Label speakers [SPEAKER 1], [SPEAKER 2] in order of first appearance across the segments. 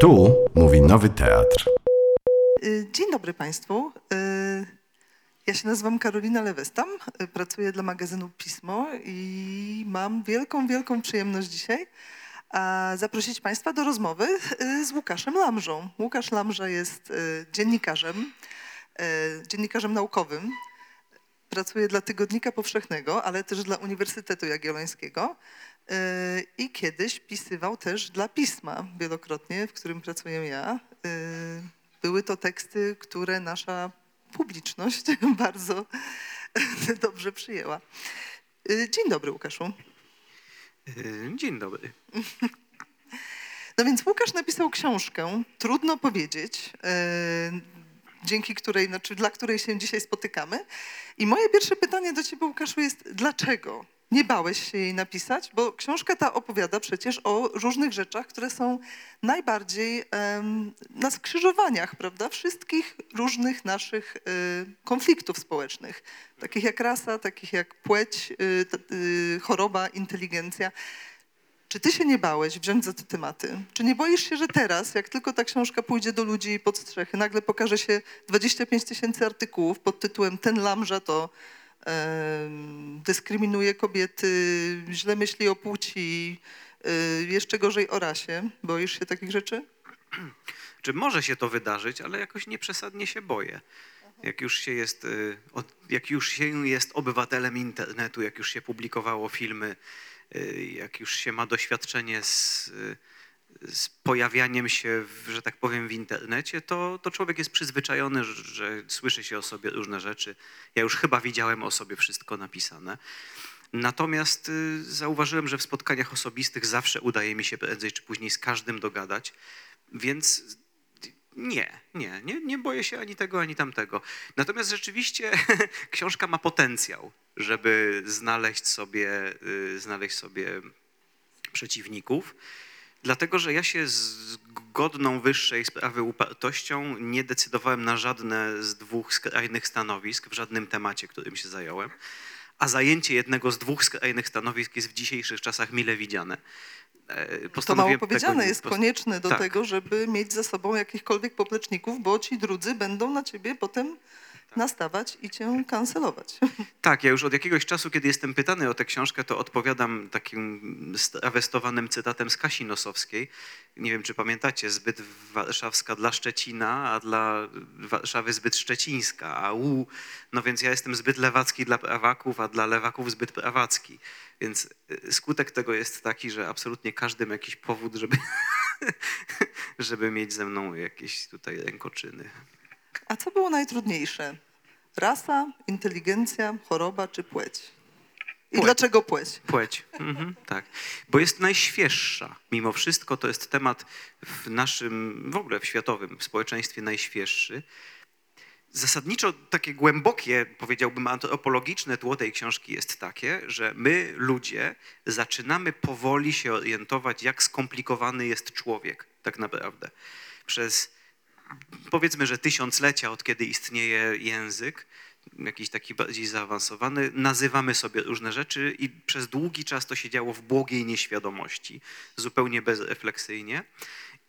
[SPEAKER 1] Tu mówi Nowy Teatr.
[SPEAKER 2] Y, Dzień dobry Państwu. Y, Ja się nazywam Karolina Lewestam, y, pracuję dla magazynu Pismo i mam wielką, wielką przyjemność dzisiaj zaprosić Państwa do rozmowy z Łukaszem Lamżą. Łukasz Lamża jest dziennikarzem, dziennikarzem naukowym. Pracuje dla Tygodnika Powszechnego, ale też dla Uniwersytetu Jagiellońskiego i kiedyś pisywał też dla Pisma wielokrotnie, w którym pracuję ja. Y, Były to teksty, które nasza publiczność bardzo dobrze przyjęła. Y, Dzień dobry, Łukaszu.
[SPEAKER 3] Yy, Dzień dobry.
[SPEAKER 2] No więc Łukasz napisał książkę, trudno powiedzieć, dzięki której, znaczy dla której się dzisiaj spotykamy. I moje pierwsze pytanie do ciebie, Łukaszu, jest dlaczego nie bałeś się jej napisać? Bo książka ta opowiada przecież o różnych rzeczach, które są najbardziej em, na skrzyżowaniach, prawda, wszystkich różnych naszych e, konfliktów społecznych, takich jak rasa, takich jak płeć, t- e, choroba, inteligencja. Czy ty się nie bałeś wziąć za te tematy? Czy nie boisz się, że teraz, jak tylko ta książka pójdzie do ludzi pod strzechy, nagle pokaże się 25 tysięcy artykułów pod tytułem Ten lamża to dyskryminuje kobiety, źle myśli o płci, y, jeszcze gorzej o rasie. Boisz się takich rzeczy?
[SPEAKER 3] Czy może się to wydarzyć, ale jakoś nieprzesadnie się boję. Jak już się jest, y, jak już się jest obywatelem internetu, jak już się publikowało filmy, y, jak już się ma doświadczenie z, z pojawianiem się, w, że tak powiem, w internecie, to, to człowiek jest przyzwyczajony, że, że słyszy się o sobie różne rzeczy. Ja już chyba widziałem o sobie wszystko napisane. Natomiast y, zauważyłem, że w spotkaniach osobistych zawsze udaje mi się prędzej czy później z każdym dogadać, więc nie, nie, nie, nie boję się ani tego, ani tamtego. Natomiast rzeczywiście książka ma potencjał, żeby znaleźć sobie, y, znaleźć sobie przeciwników. Dlatego, że ja się z godną wyższej sprawy upartością nie decydowałem na żadne z dwóch skrajnych stanowisk w żadnym temacie, którym się zająłem. A zajęcie jednego z dwóch skrajnych stanowisk jest w dzisiejszych czasach mile widziane. E,
[SPEAKER 2] To mało powiedziane
[SPEAKER 3] nie-
[SPEAKER 2] jest
[SPEAKER 3] post-
[SPEAKER 2] konieczne do
[SPEAKER 3] Tak.
[SPEAKER 2] tego, żeby mieć za sobą jakichkolwiek popleczników, bo ci drudzy będą na ciebie potem nastawać i cię kancelować.
[SPEAKER 3] Tak, ja już od jakiegoś czasu, kiedy jestem pytany o tę książkę, to odpowiadam takim strawestowanym cytatem z Kasi Nosowskiej. Nie wiem, czy pamiętacie, zbyt warszawska dla Szczecina, a dla Warszawy zbyt szczecińska, a u, no więc ja jestem zbyt lewacki dla prawaków, a dla lewaków zbyt prawacki. Więc y, skutek tego jest taki, że absolutnie każdy ma jakiś powód, żeby, żeby mieć ze mną jakieś tutaj rękoczyny.
[SPEAKER 2] A co było najtrudniejsze? Rasa, inteligencja, choroba czy płeć? I
[SPEAKER 3] Płeć.
[SPEAKER 2] dlaczego płeć?
[SPEAKER 3] Płeć, mhm, tak. Bo jest najświeższa. Mimo wszystko to jest temat w naszym, w ogóle w światowym społeczeństwie najświeższy. Zasadniczo takie głębokie, powiedziałbym, antropologiczne tło tej książki jest takie, że my, ludzie, zaczynamy powoli się orientować, jak skomplikowany jest człowiek tak naprawdę. Przez powiedzmy, że tysiąclecia od kiedy istnieje język, jakiś taki bardziej zaawansowany, nazywamy sobie różne rzeczy i przez długi czas to się działo w błogiej nieświadomości, zupełnie bezrefleksyjnie.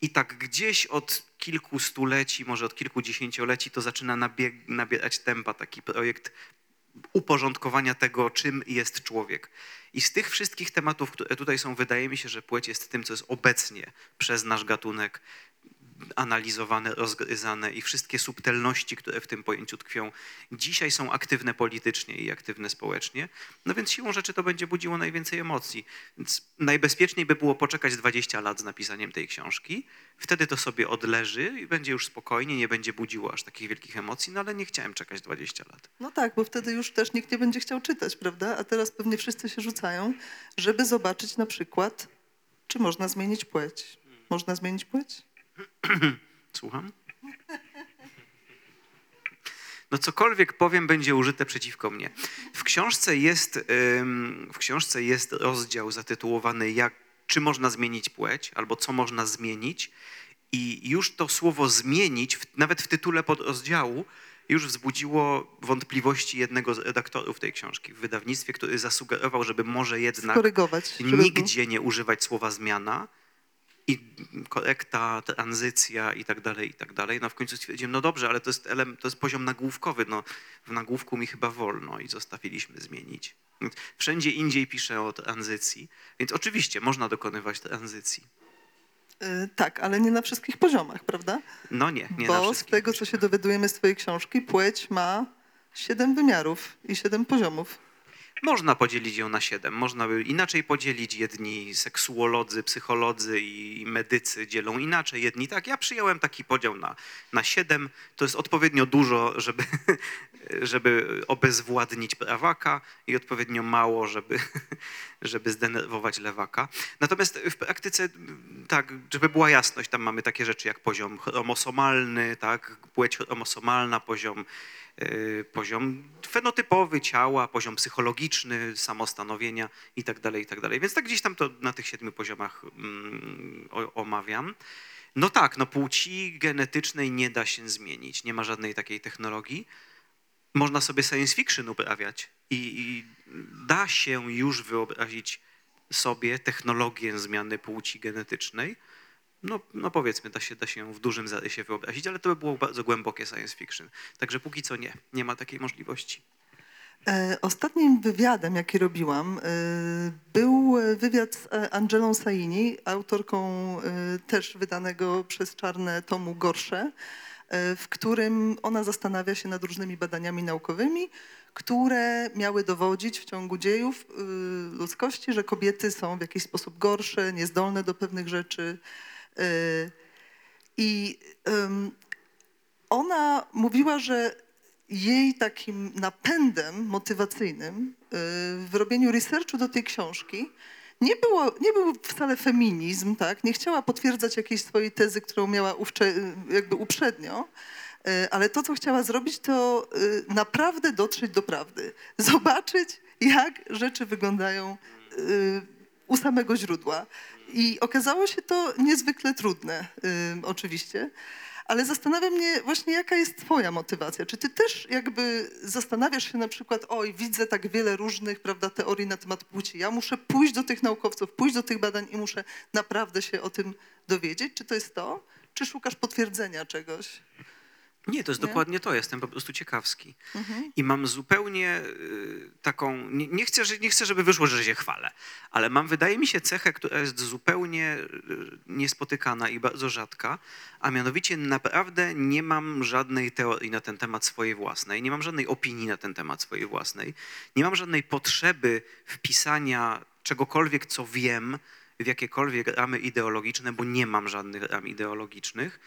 [SPEAKER 3] I tak gdzieś od kilku stuleci, może od kilkudziesięcioleci to zaczyna nabieg, nabierać tempa taki projekt uporządkowania tego, czym jest człowiek. I z tych wszystkich tematów, które tutaj są, wydaje mi się, że płeć jest tym, co jest obecnie przez nasz gatunek analizowane, rozgryzane i wszystkie subtelności, które w tym pojęciu tkwią, dzisiaj są aktywne politycznie i aktywne społecznie. No więc siłą rzeczy to będzie budziło najwięcej emocji. Więc najbezpieczniej by było poczekać 20 lat z napisaniem tej książki. Wtedy to sobie odleży i będzie już spokojnie, nie będzie budziło aż takich wielkich emocji, no ale nie chciałem czekać 20 lat.
[SPEAKER 2] No tak, bo wtedy już też nikt nie będzie chciał czytać, prawda? A teraz pewnie wszyscy się rzucają, żeby zobaczyć na przykład, czy można zmienić płeć. Można zmienić płeć?
[SPEAKER 3] Słucham? No cokolwiek powiem, będzie użyte przeciwko mnie. W książce jest, w książce jest rozdział zatytułowany jak, Czy można zmienić płeć? albo Co można zmienić? I już to słowo zmienić, nawet w tytule podrozdziału, już wzbudziło wątpliwości jednego z redaktorów tej książki w wydawnictwie, który zasugerował, żeby może jednak nigdzie nie używać słowa zmiana, i korekta, tranzycja i tak dalej, i tak dalej. No w końcu stwierdziłem, no dobrze, ale to jest, element, to jest poziom nagłówkowy, no w nagłówku mi chyba wolno i zostawiliśmy zmienić. Wszędzie indziej piszę o tranzycji, więc oczywiście można dokonywać tranzycji.
[SPEAKER 2] Y, tak, ale nie na wszystkich poziomach, prawda?
[SPEAKER 3] No nie, nie na
[SPEAKER 2] Bo z
[SPEAKER 3] wszystkich.
[SPEAKER 2] tego, co się dowiadujemy z twojej książki, płeć ma siedem wymiarów i siedem poziomów.
[SPEAKER 3] Można podzielić ją na siedem. Można by inaczej podzielić. Jedni seksuolodzy, psycholodzy i medycy dzielą inaczej. Jedni tak. Ja przyjąłem taki podział na, na siedem. To jest odpowiednio dużo, żeby, żeby obezwładnić prawaka i odpowiednio mało, żeby, żeby zdenerwować lewaka. Natomiast w praktyce, tak, żeby była jasność, tam mamy takie rzeczy jak poziom chromosomalny, tak, płeć chromosomalna, poziom poziom fenotypowy ciała, poziom psychologiczny, samostanowienia i tak dalej, i tak. Więc tak gdzieś tam to na tych siedmiu poziomach mm, omawiam. No tak, no płci genetycznej nie da się zmienić, nie ma żadnej takiej technologii. Można sobie science fiction uprawiać i, i da się już wyobrazić sobie technologię zmiany płci genetycznej. No, no powiedzmy, da się, da się ją w dużym zarysie wyobrazić, ale to by było bardzo głębokie science fiction. Także póki co nie, nie ma takiej możliwości.
[SPEAKER 2] E, Ostatnim wywiadem, jaki robiłam, e, był wywiad z e, Angelą Saini, autorką też wydanego przez Czarne tomu Gorsze, w którym ona zastanawia się nad różnymi badaniami naukowymi, które miały dowodzić w ciągu dziejów ludzkości, że kobiety są w jakiś sposób gorsze, niezdolne do pewnych rzeczy. E, I ona mówiła, że jej takim napędem motywacyjnym y, w robieniu researchu do tej książki nie, było, nie był wcale feminizm, tak? nie chciała potwierdzać jakiejś swojej tezy, którą miała ówcze, y, jakby uprzednio, y, ale to, co chciała zrobić, to y, naprawdę dotrzeć do prawdy. Zobaczyć, jak rzeczy wyglądają y, u samego źródła. I okazało się to niezwykle trudne, y, oczywiście. Ale zastanawia mnie właśnie, jaka jest twoja motywacja. Czy ty też jakby zastanawiasz się na przykład, oj, widzę tak wiele różnych prawda, teorii na temat płci, ja muszę pójść do tych naukowców, pójść do tych badań i muszę naprawdę się o tym dowiedzieć? Czy to jest to? Czy szukasz potwierdzenia czegoś?
[SPEAKER 3] Nie, to jest
[SPEAKER 2] Nie?
[SPEAKER 3] dokładnie to. Jestem po prostu ciekawski.
[SPEAKER 2] Mhm.
[SPEAKER 3] I mam zupełnie y, taką. Nie, nie, chcę, nie chcę, żeby wyszło, że się chwalę, ale mam, wydaje mi się, cechę, która jest zupełnie y, niespotykana i bardzo rzadka, a mianowicie naprawdę nie mam żadnej teorii na ten temat swojej własnej, nie mam żadnej opinii na ten temat swojej własnej, nie mam żadnej potrzeby wpisania czegokolwiek, co wiem, w jakiekolwiek ramy ideologiczne, bo nie mam żadnych ram ideologicznych.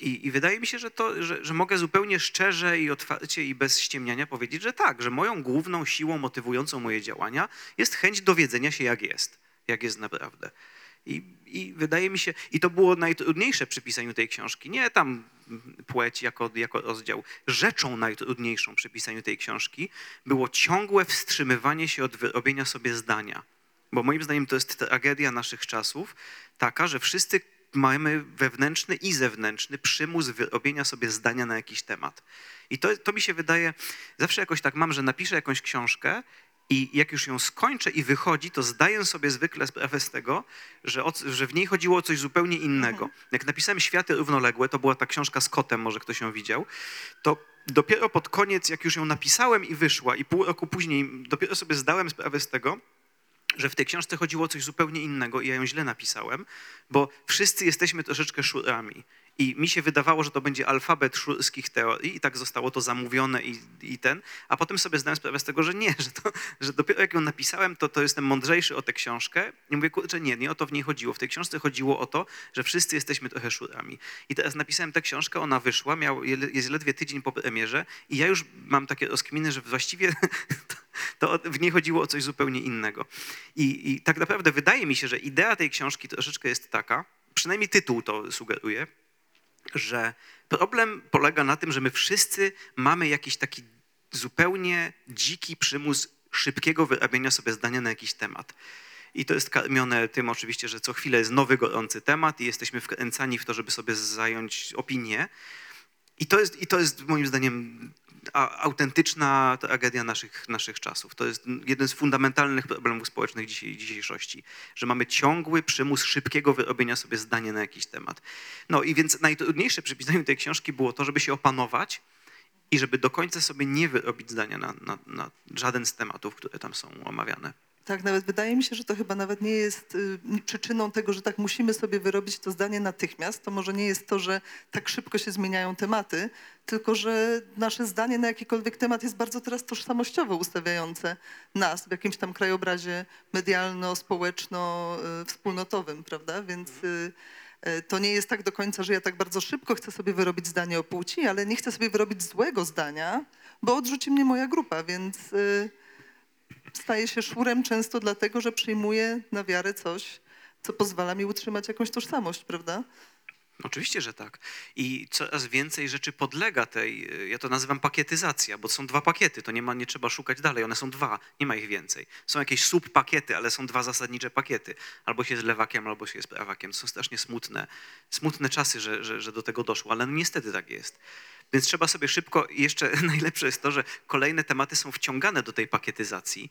[SPEAKER 3] I, I wydaje mi się, że, to, że, że mogę zupełnie szczerze i otwarcie i bez ściemniania powiedzieć, że tak, że moją główną siłą motywującą moje działania jest chęć dowiedzenia się, jak jest, jak jest naprawdę. I, I wydaje mi się, i to było najtrudniejsze przy pisaniu tej książki, nie tam płeć jako, jako rozdział. Rzeczą najtrudniejszą przy pisaniu tej książki było ciągłe wstrzymywanie się od wyrobienia sobie zdania. Bo moim zdaniem to jest tragedia naszych czasów, taka, że wszyscy mamy wewnętrzny i zewnętrzny przymus wyrobienia sobie zdania na jakiś temat. I to, to mi się wydaje, zawsze jakoś tak mam, że napiszę jakąś książkę i jak już ją skończę i wychodzi, to zdaję sobie zwykle sprawę z tego, że, o, że w niej chodziło o coś zupełnie innego. Jak napisałem Światy równoległe, to była ta książka z kotem, może ktoś ją widział, to dopiero pod koniec, jak już ją napisałem i wyszła i pół roku później dopiero sobie zdałem sprawę z tego, że w tej książce chodziło o coś zupełnie innego i ja ją źle napisałem, bo wszyscy jesteśmy troszeczkę szurami. I mi się wydawało, że to będzie alfabet szurskich teorii i tak zostało to zamówione i, i ten, a potem sobie zdałem sprawę z tego, że nie, że, to, że dopiero jak ją napisałem, to, to jestem mądrzejszy o tę książkę i mówię, kurczę, nie, nie o to w niej chodziło. W tej książce chodziło o to, że wszyscy jesteśmy trochę szurami. I teraz napisałem tę książkę, ona wyszła, miał, jest ledwie tydzień po premierze i ja już mam takie rozkminy, że właściwie to w niej chodziło o coś zupełnie innego. I, I tak naprawdę wydaje mi się, że idea tej książki troszeczkę jest taka, przynajmniej tytuł to sugeruje, że problem polega na tym, że my wszyscy mamy jakiś taki zupełnie dziki przymus szybkiego wyrabiania sobie zdania na jakiś temat. I to jest karmione tym oczywiście, że co chwilę jest nowy, gorący temat i jesteśmy wkręcani w to, żeby sobie zająć opinię. I to jest, i to jest moim zdaniem autentyczna tragedia naszych, naszych czasów. To jest jeden z fundamentalnych problemów społecznych dzisiaj, dzisiejszości, że mamy ciągły przymus szybkiego wyrobienia sobie zdania na jakiś temat. No i więc najtrudniejsze przy pisaniu tej książki było to, żeby się opanować i żeby do końca sobie nie wyrobić zdania na, na, na żaden z tematów, które tam są omawiane.
[SPEAKER 2] Tak, nawet wydaje mi się, że to chyba nawet nie jest y, przyczyną tego, że tak musimy sobie wyrobić to zdanie natychmiast. To może nie jest to, że tak szybko się zmieniają tematy, tylko że nasze zdanie na jakikolwiek temat jest bardzo teraz tożsamościowo ustawiające nas w jakimś tam krajobrazie medialno-społeczno-wspólnotowym, prawda? Więc y, y, to nie jest tak do końca, że ja tak bardzo szybko chcę sobie wyrobić zdanie o płci, ale nie chcę sobie wyrobić złego zdania, bo odrzuci mnie moja grupa, więc y, staję się szurem często dlatego, że przyjmuję na wiarę coś, co pozwala mi utrzymać jakąś tożsamość, prawda?
[SPEAKER 3] Oczywiście, że tak. I coraz więcej rzeczy podlega tej, ja to nazywam pakietyzacja, bo są dwa pakiety, to nie, ma, nie trzeba szukać dalej, one są dwa, nie ma ich więcej. Są jakieś subpakiety, ale są dwa zasadnicze pakiety. Albo się jest lewakiem, albo się jest prawakiem. To są strasznie smutne, smutne czasy, że, że, że do tego doszło, ale no niestety tak jest. Więc trzeba sobie szybko, i jeszcze najlepsze jest to, że kolejne tematy są wciągane do tej pakietyzacji.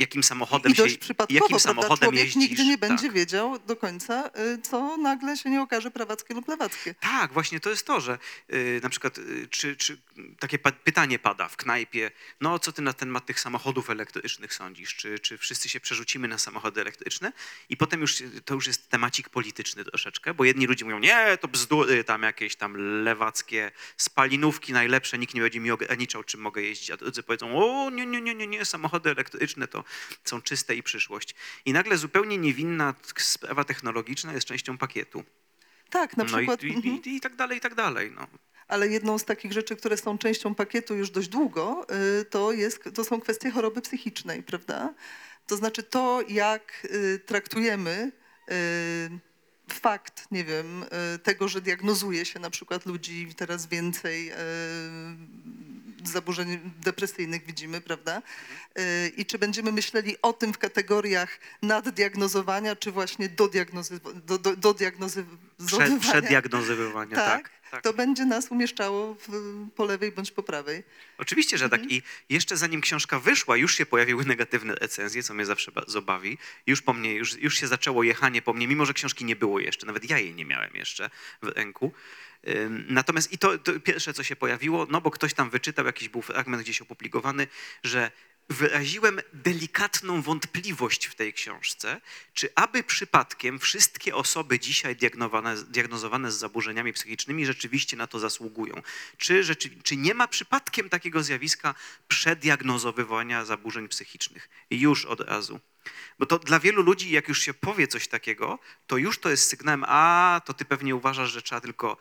[SPEAKER 3] Jakim samochodem
[SPEAKER 2] I dość
[SPEAKER 3] się,
[SPEAKER 2] przypadkowo,
[SPEAKER 3] jakim samochodem
[SPEAKER 2] Człowiek
[SPEAKER 3] jeździsz.
[SPEAKER 2] nigdy nie będzie
[SPEAKER 3] tak.
[SPEAKER 2] wiedział do końca, y, co nagle się nie okaże prawackie lub lewackie.
[SPEAKER 3] Tak, właśnie to jest to, że y, na przykład y, czy, czy takie pa- pytanie pada w knajpie, no co ty na temat tych samochodów elektrycznych sądzisz? Czy, czy wszyscy się przerzucimy na samochody elektryczne? I potem już to już jest temacik polityczny troszeczkę, bo jedni ludzie mówią, nie, to bzdury tam jakieś tam lewackie spalinówki najlepsze, nikt nie będzie mi ograniczał, czym mogę jeździć, a drudzy powiedzą, o nie, nie, nie, nie, nie, samochody elektryczne to są czyste i przyszłość. I nagle zupełnie niewinna sprawa technologiczna jest częścią pakietu.
[SPEAKER 2] Tak, na
[SPEAKER 3] No i,
[SPEAKER 2] przykład.
[SPEAKER 3] i,
[SPEAKER 2] mhm.
[SPEAKER 3] i, i tak dalej, i tak dalej. No.
[SPEAKER 2] Ale jedną z takich rzeczy, które są częścią pakietu już dość długo, y, to, jest, to są kwestie choroby psychicznej, prawda? To znaczy to, jak y, traktujemy y, fakt, nie wiem, tego, że diagnozuje się na przykład ludzi teraz więcej zaburzeń depresyjnych widzimy, prawda? Y, I czy będziemy myśleli o tym w kategoriach naddiagnozowania, czy właśnie dodiagnozy- do, do, dodiagnozowania?
[SPEAKER 3] Przed, przeddiagnozowywania, tak.
[SPEAKER 2] tak,
[SPEAKER 3] tak.
[SPEAKER 2] to będzie nas umieszczało w, po lewej bądź po prawej.
[SPEAKER 3] Oczywiście, że
[SPEAKER 2] Mhm.
[SPEAKER 3] tak. I jeszcze zanim książka wyszła, już się pojawiły negatywne recenzje, co mnie zawsze bardzo bawi. Już po mnie, już, już się zaczęło jechanie po mnie, mimo że książki nie było jeszcze, nawet ja jej nie miałem jeszcze w ręku. Natomiast i to, to pierwsze, co się pojawiło, no bo ktoś tam wyczytał, jakiś był fragment gdzieś opublikowany, że wyraziłem delikatną wątpliwość w tej książce, czy aby przypadkiem wszystkie osoby dzisiaj diagnozowane, z zaburzeniami psychicznymi rzeczywiście na to zasługują. Czy, rzeczy, czy nie ma przypadkiem takiego zjawiska przeddiagnozowywania zaburzeń psychicznych? Już od razu. Bo to dla wielu ludzi, jak już się powie coś takiego, to już to jest sygnałem, a to ty pewnie uważasz, że trzeba tylko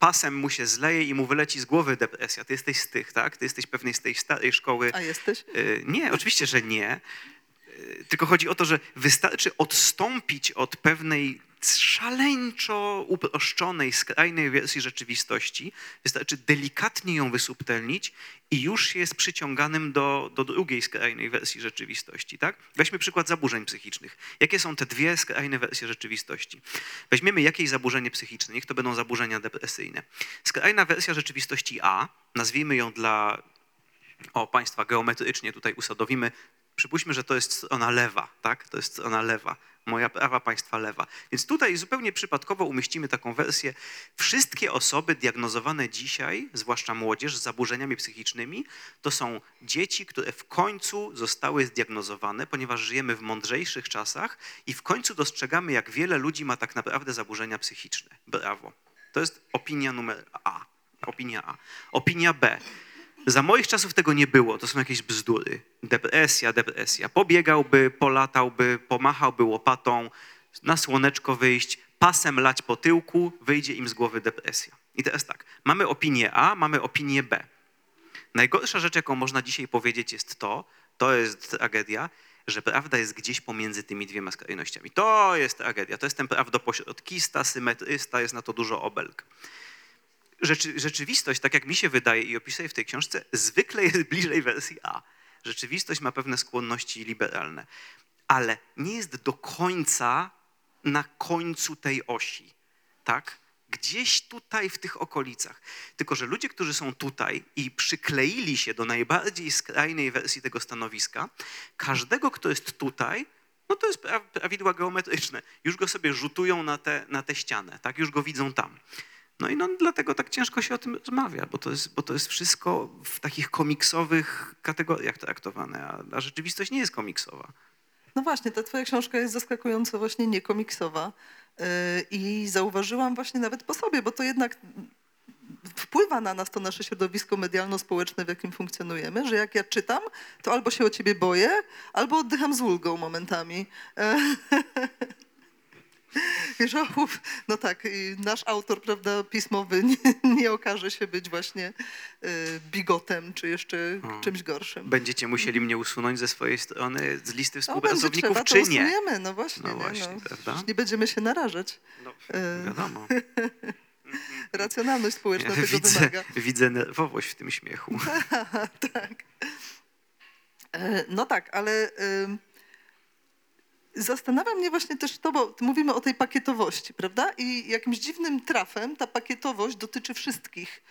[SPEAKER 3] pasem mu się zleje i mu wyleci z głowy depresja. Ty jesteś z tych, tak? Ty jesteś pewnej z tej starej szkoły.
[SPEAKER 2] A jesteś?
[SPEAKER 3] Y, Nie, oczywiście, że nie. Y, Tylko chodzi o to, że wystarczy odstąpić od pewnej szaleńczo uproszczonej, skrajnej wersji rzeczywistości, wystarczy delikatnie ją wysubtelnić i już się jest przyciąganym do, do drugiej skrajnej wersji rzeczywistości. Tak? Weźmy przykład zaburzeń psychicznych. Jakie są te dwie skrajne wersje rzeczywistości? Weźmiemy jakieś zaburzenie psychiczne, niech to będą zaburzenia depresyjne. Skrajna wersja rzeczywistości A, nazwijmy ją dla o, państwa geometrycznie tutaj usadowimy. Przypuśćmy, że to jest strona lewa, tak? To jest strona lewa. Moja prawa, państwa lewa. Więc tutaj zupełnie przypadkowo umieścimy taką wersję. Wszystkie osoby diagnozowane dzisiaj, zwłaszcza młodzież z zaburzeniami psychicznymi, to są dzieci, które w końcu zostały zdiagnozowane, ponieważ żyjemy w mądrzejszych czasach i w końcu dostrzegamy, jak wiele ludzi ma tak naprawdę zaburzenia psychiczne. Brawo. To jest opinia numer A. Opinia A. Opinia B. Za moich czasów tego nie było, to są jakieś bzdury. Depresja, depresja. Pobiegałby, polatałby, pomachałby łopatą, na słoneczko wyjść, pasem lać po tyłku, wyjdzie im z głowy depresja. I teraz tak, mamy opinię A, mamy opinię B. Najgorsza rzecz, jaką można dzisiaj powiedzieć jest to, to jest tragedia, że prawda jest gdzieś pomiędzy tymi dwiema skrajnościami. To jest tragedia, to jest ten prawdopośrodkista, symetrysta, jest na to dużo obelg rzeczy, rzeczywistość, tak jak mi się wydaje i opisuję w tej książce, zwykle jest bliżej wersji A. Rzeczywistość ma pewne skłonności liberalne, ale nie jest do końca na końcu tej osi. Tak? Gdzieś tutaj w tych okolicach. Tylko, że ludzie, którzy są tutaj i przykleili się do najbardziej skrajnej wersji tego stanowiska, każdego, kto jest tutaj, no to jest pra- prawidła geometryczne. Już go sobie rzutują na tę na tę ścianę, tak? Już go widzą tam. No i no, dlatego tak ciężko się o tym rozmawia, bo to jest, bo to jest wszystko w takich komiksowych kategoriach traktowane, a, a rzeczywistość nie jest komiksowa.
[SPEAKER 2] No właśnie, ta twoja książka jest zaskakująco właśnie niekomiksowa yy, i zauważyłam właśnie nawet po sobie, bo to jednak wpływa na nas to nasze środowisko medialno-społeczne, w jakim funkcjonujemy, że jak ja czytam, to albo się o ciebie boję, albo oddycham z ulgą momentami. Uf, no tak, nasz autor, prawda, pismowy nie, nie okaże się być właśnie y, bigotem, czy jeszcze
[SPEAKER 3] O.
[SPEAKER 2] czymś gorszym.
[SPEAKER 3] Będziecie musieli mnie usunąć ze swojej strony z listy
[SPEAKER 2] No,
[SPEAKER 3] współpracowników,
[SPEAKER 2] to
[SPEAKER 3] czy nie?
[SPEAKER 2] usuniemy, no właśnie.
[SPEAKER 3] No
[SPEAKER 2] nie,
[SPEAKER 3] właśnie,
[SPEAKER 2] no,
[SPEAKER 3] prawda?
[SPEAKER 2] nie będziemy się narażać.
[SPEAKER 3] No,
[SPEAKER 2] E,
[SPEAKER 3] wiadomo.
[SPEAKER 2] Racjonalność społeczna
[SPEAKER 3] Ja
[SPEAKER 2] tego
[SPEAKER 3] widzę,
[SPEAKER 2] wymaga.
[SPEAKER 3] widzę nerwowość w tym śmiechu.
[SPEAKER 2] tak. E, No tak, ale ym, zastanawia mnie właśnie też to, bo mówimy o tej pakietowości, prawda? I jakimś dziwnym trafem ta pakietowość dotyczy wszystkich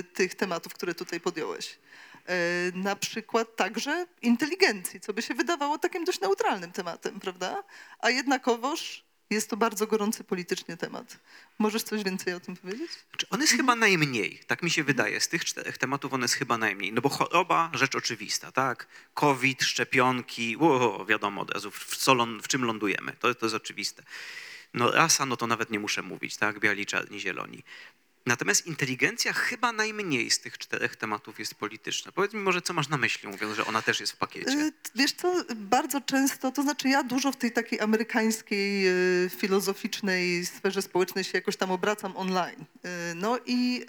[SPEAKER 2] y, tych tematów, które tutaj podjąłeś. E, Na przykład także inteligencji, co by się wydawało takim dość neutralnym tematem, prawda? A jednakowoż jest to bardzo gorący politycznie temat. Możesz coś więcej o tym powiedzieć?
[SPEAKER 3] Czy on jest chyba najmniej, tak mi się wydaje. Z tych czterech tematów on jest chyba najmniej. No bo choroba, rzecz oczywista, tak? COVID, szczepionki, o, wiadomo od razu, w, co, w czym lądujemy, to, to jest oczywiste. No rasa, no to nawet nie muszę mówić, tak? Biali, czarni, zieloni. Natomiast inteligencja chyba najmniej z tych czterech tematów jest polityczna. Powiedz mi może, co masz na myśli, mówiąc, że ona też jest w pakiecie.
[SPEAKER 2] Y, Wiesz co, bardzo często, to znaczy ja dużo w tej takiej amerykańskiej, y, filozoficznej sferze społecznej się jakoś tam obracam online. Y, No i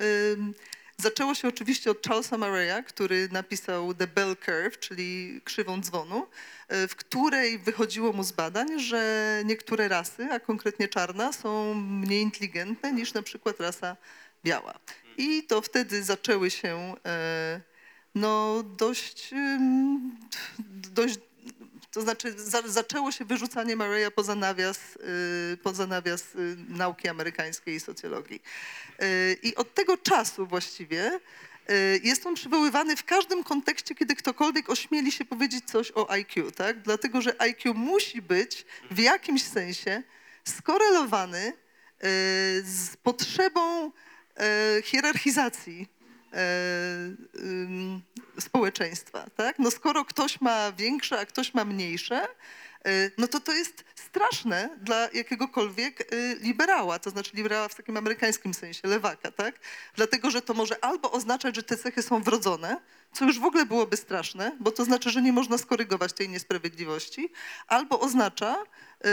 [SPEAKER 2] zaczęło się oczywiście od Charlesa Murray'a, który napisał The Bell Curve, czyli krzywą dzwonu, w której wychodziło mu z badań, że niektóre rasy, a konkretnie czarna, są mniej inteligentne niż na przykład rasa biała. I to wtedy zaczęły się e, no dość, dość to znaczy za, zaczęło się wyrzucanie Murraya poza nawias, y, poza nawias y, nauki amerykańskiej i socjologii. I od tego czasu właściwie jest on przywoływany w każdym kontekście, kiedy ktokolwiek ośmieli się powiedzieć coś o IQ, tak? Dlatego, że IQ musi być w jakimś sensie skorelowany z potrzebą e, hierarchizacji e, społeczeństwa. Tak? No skoro ktoś ma większe, a ktoś ma mniejsze, e, no to to jest straszne dla jakiegokolwiek e, liberała, to znaczy liberała w takim amerykańskim sensie, lewaka, tak? Dlatego, że to może albo oznaczać, że te cechy są wrodzone, co już w ogóle byłoby straszne, bo to znaczy, że nie można skorygować tej niesprawiedliwości, albo oznacza, e,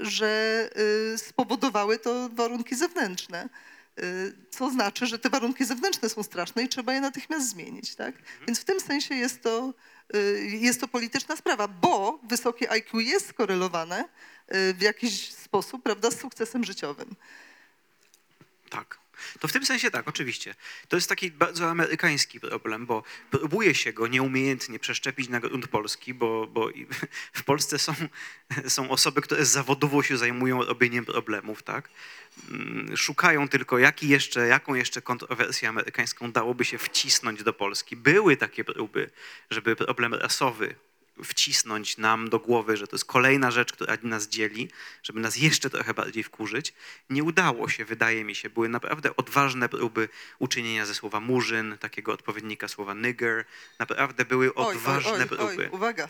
[SPEAKER 2] że e, spowodowały to warunki zewnętrzne. Y, co znaczy, że te warunki zewnętrzne są straszne i trzeba je natychmiast zmienić. Tak? Więc w tym sensie jest to, y, jest to polityczna sprawa, bo wysokie IQ jest skorelowane y, w jakiś sposób prawda, z sukcesem życiowym.
[SPEAKER 3] Tak. To w tym sensie tak, oczywiście. To jest taki bardzo amerykański problem, bo próbuje się go nieumiejętnie przeszczepić na grunt polski, bo, bo w Polsce są, są osoby, które zawodowo się zajmują robieniem problemów, tak? Mm, Szukają tylko, jaki jeszcze, jaką jeszcze kontrowersję amerykańską dałoby się wcisnąć do Polski. Były takie próby, żeby problem rasowy wcisnąć nam do głowy, że to jest kolejna rzecz, która nas dzieli, żeby nas jeszcze trochę bardziej wkurzyć. Nie udało się, wydaje mi się. Były naprawdę odważne próby uczynienia ze słowa murzyn, takiego odpowiednika słowa nigger. Naprawdę były odważne
[SPEAKER 2] oj, oj,
[SPEAKER 3] próby.
[SPEAKER 2] oj, uwaga.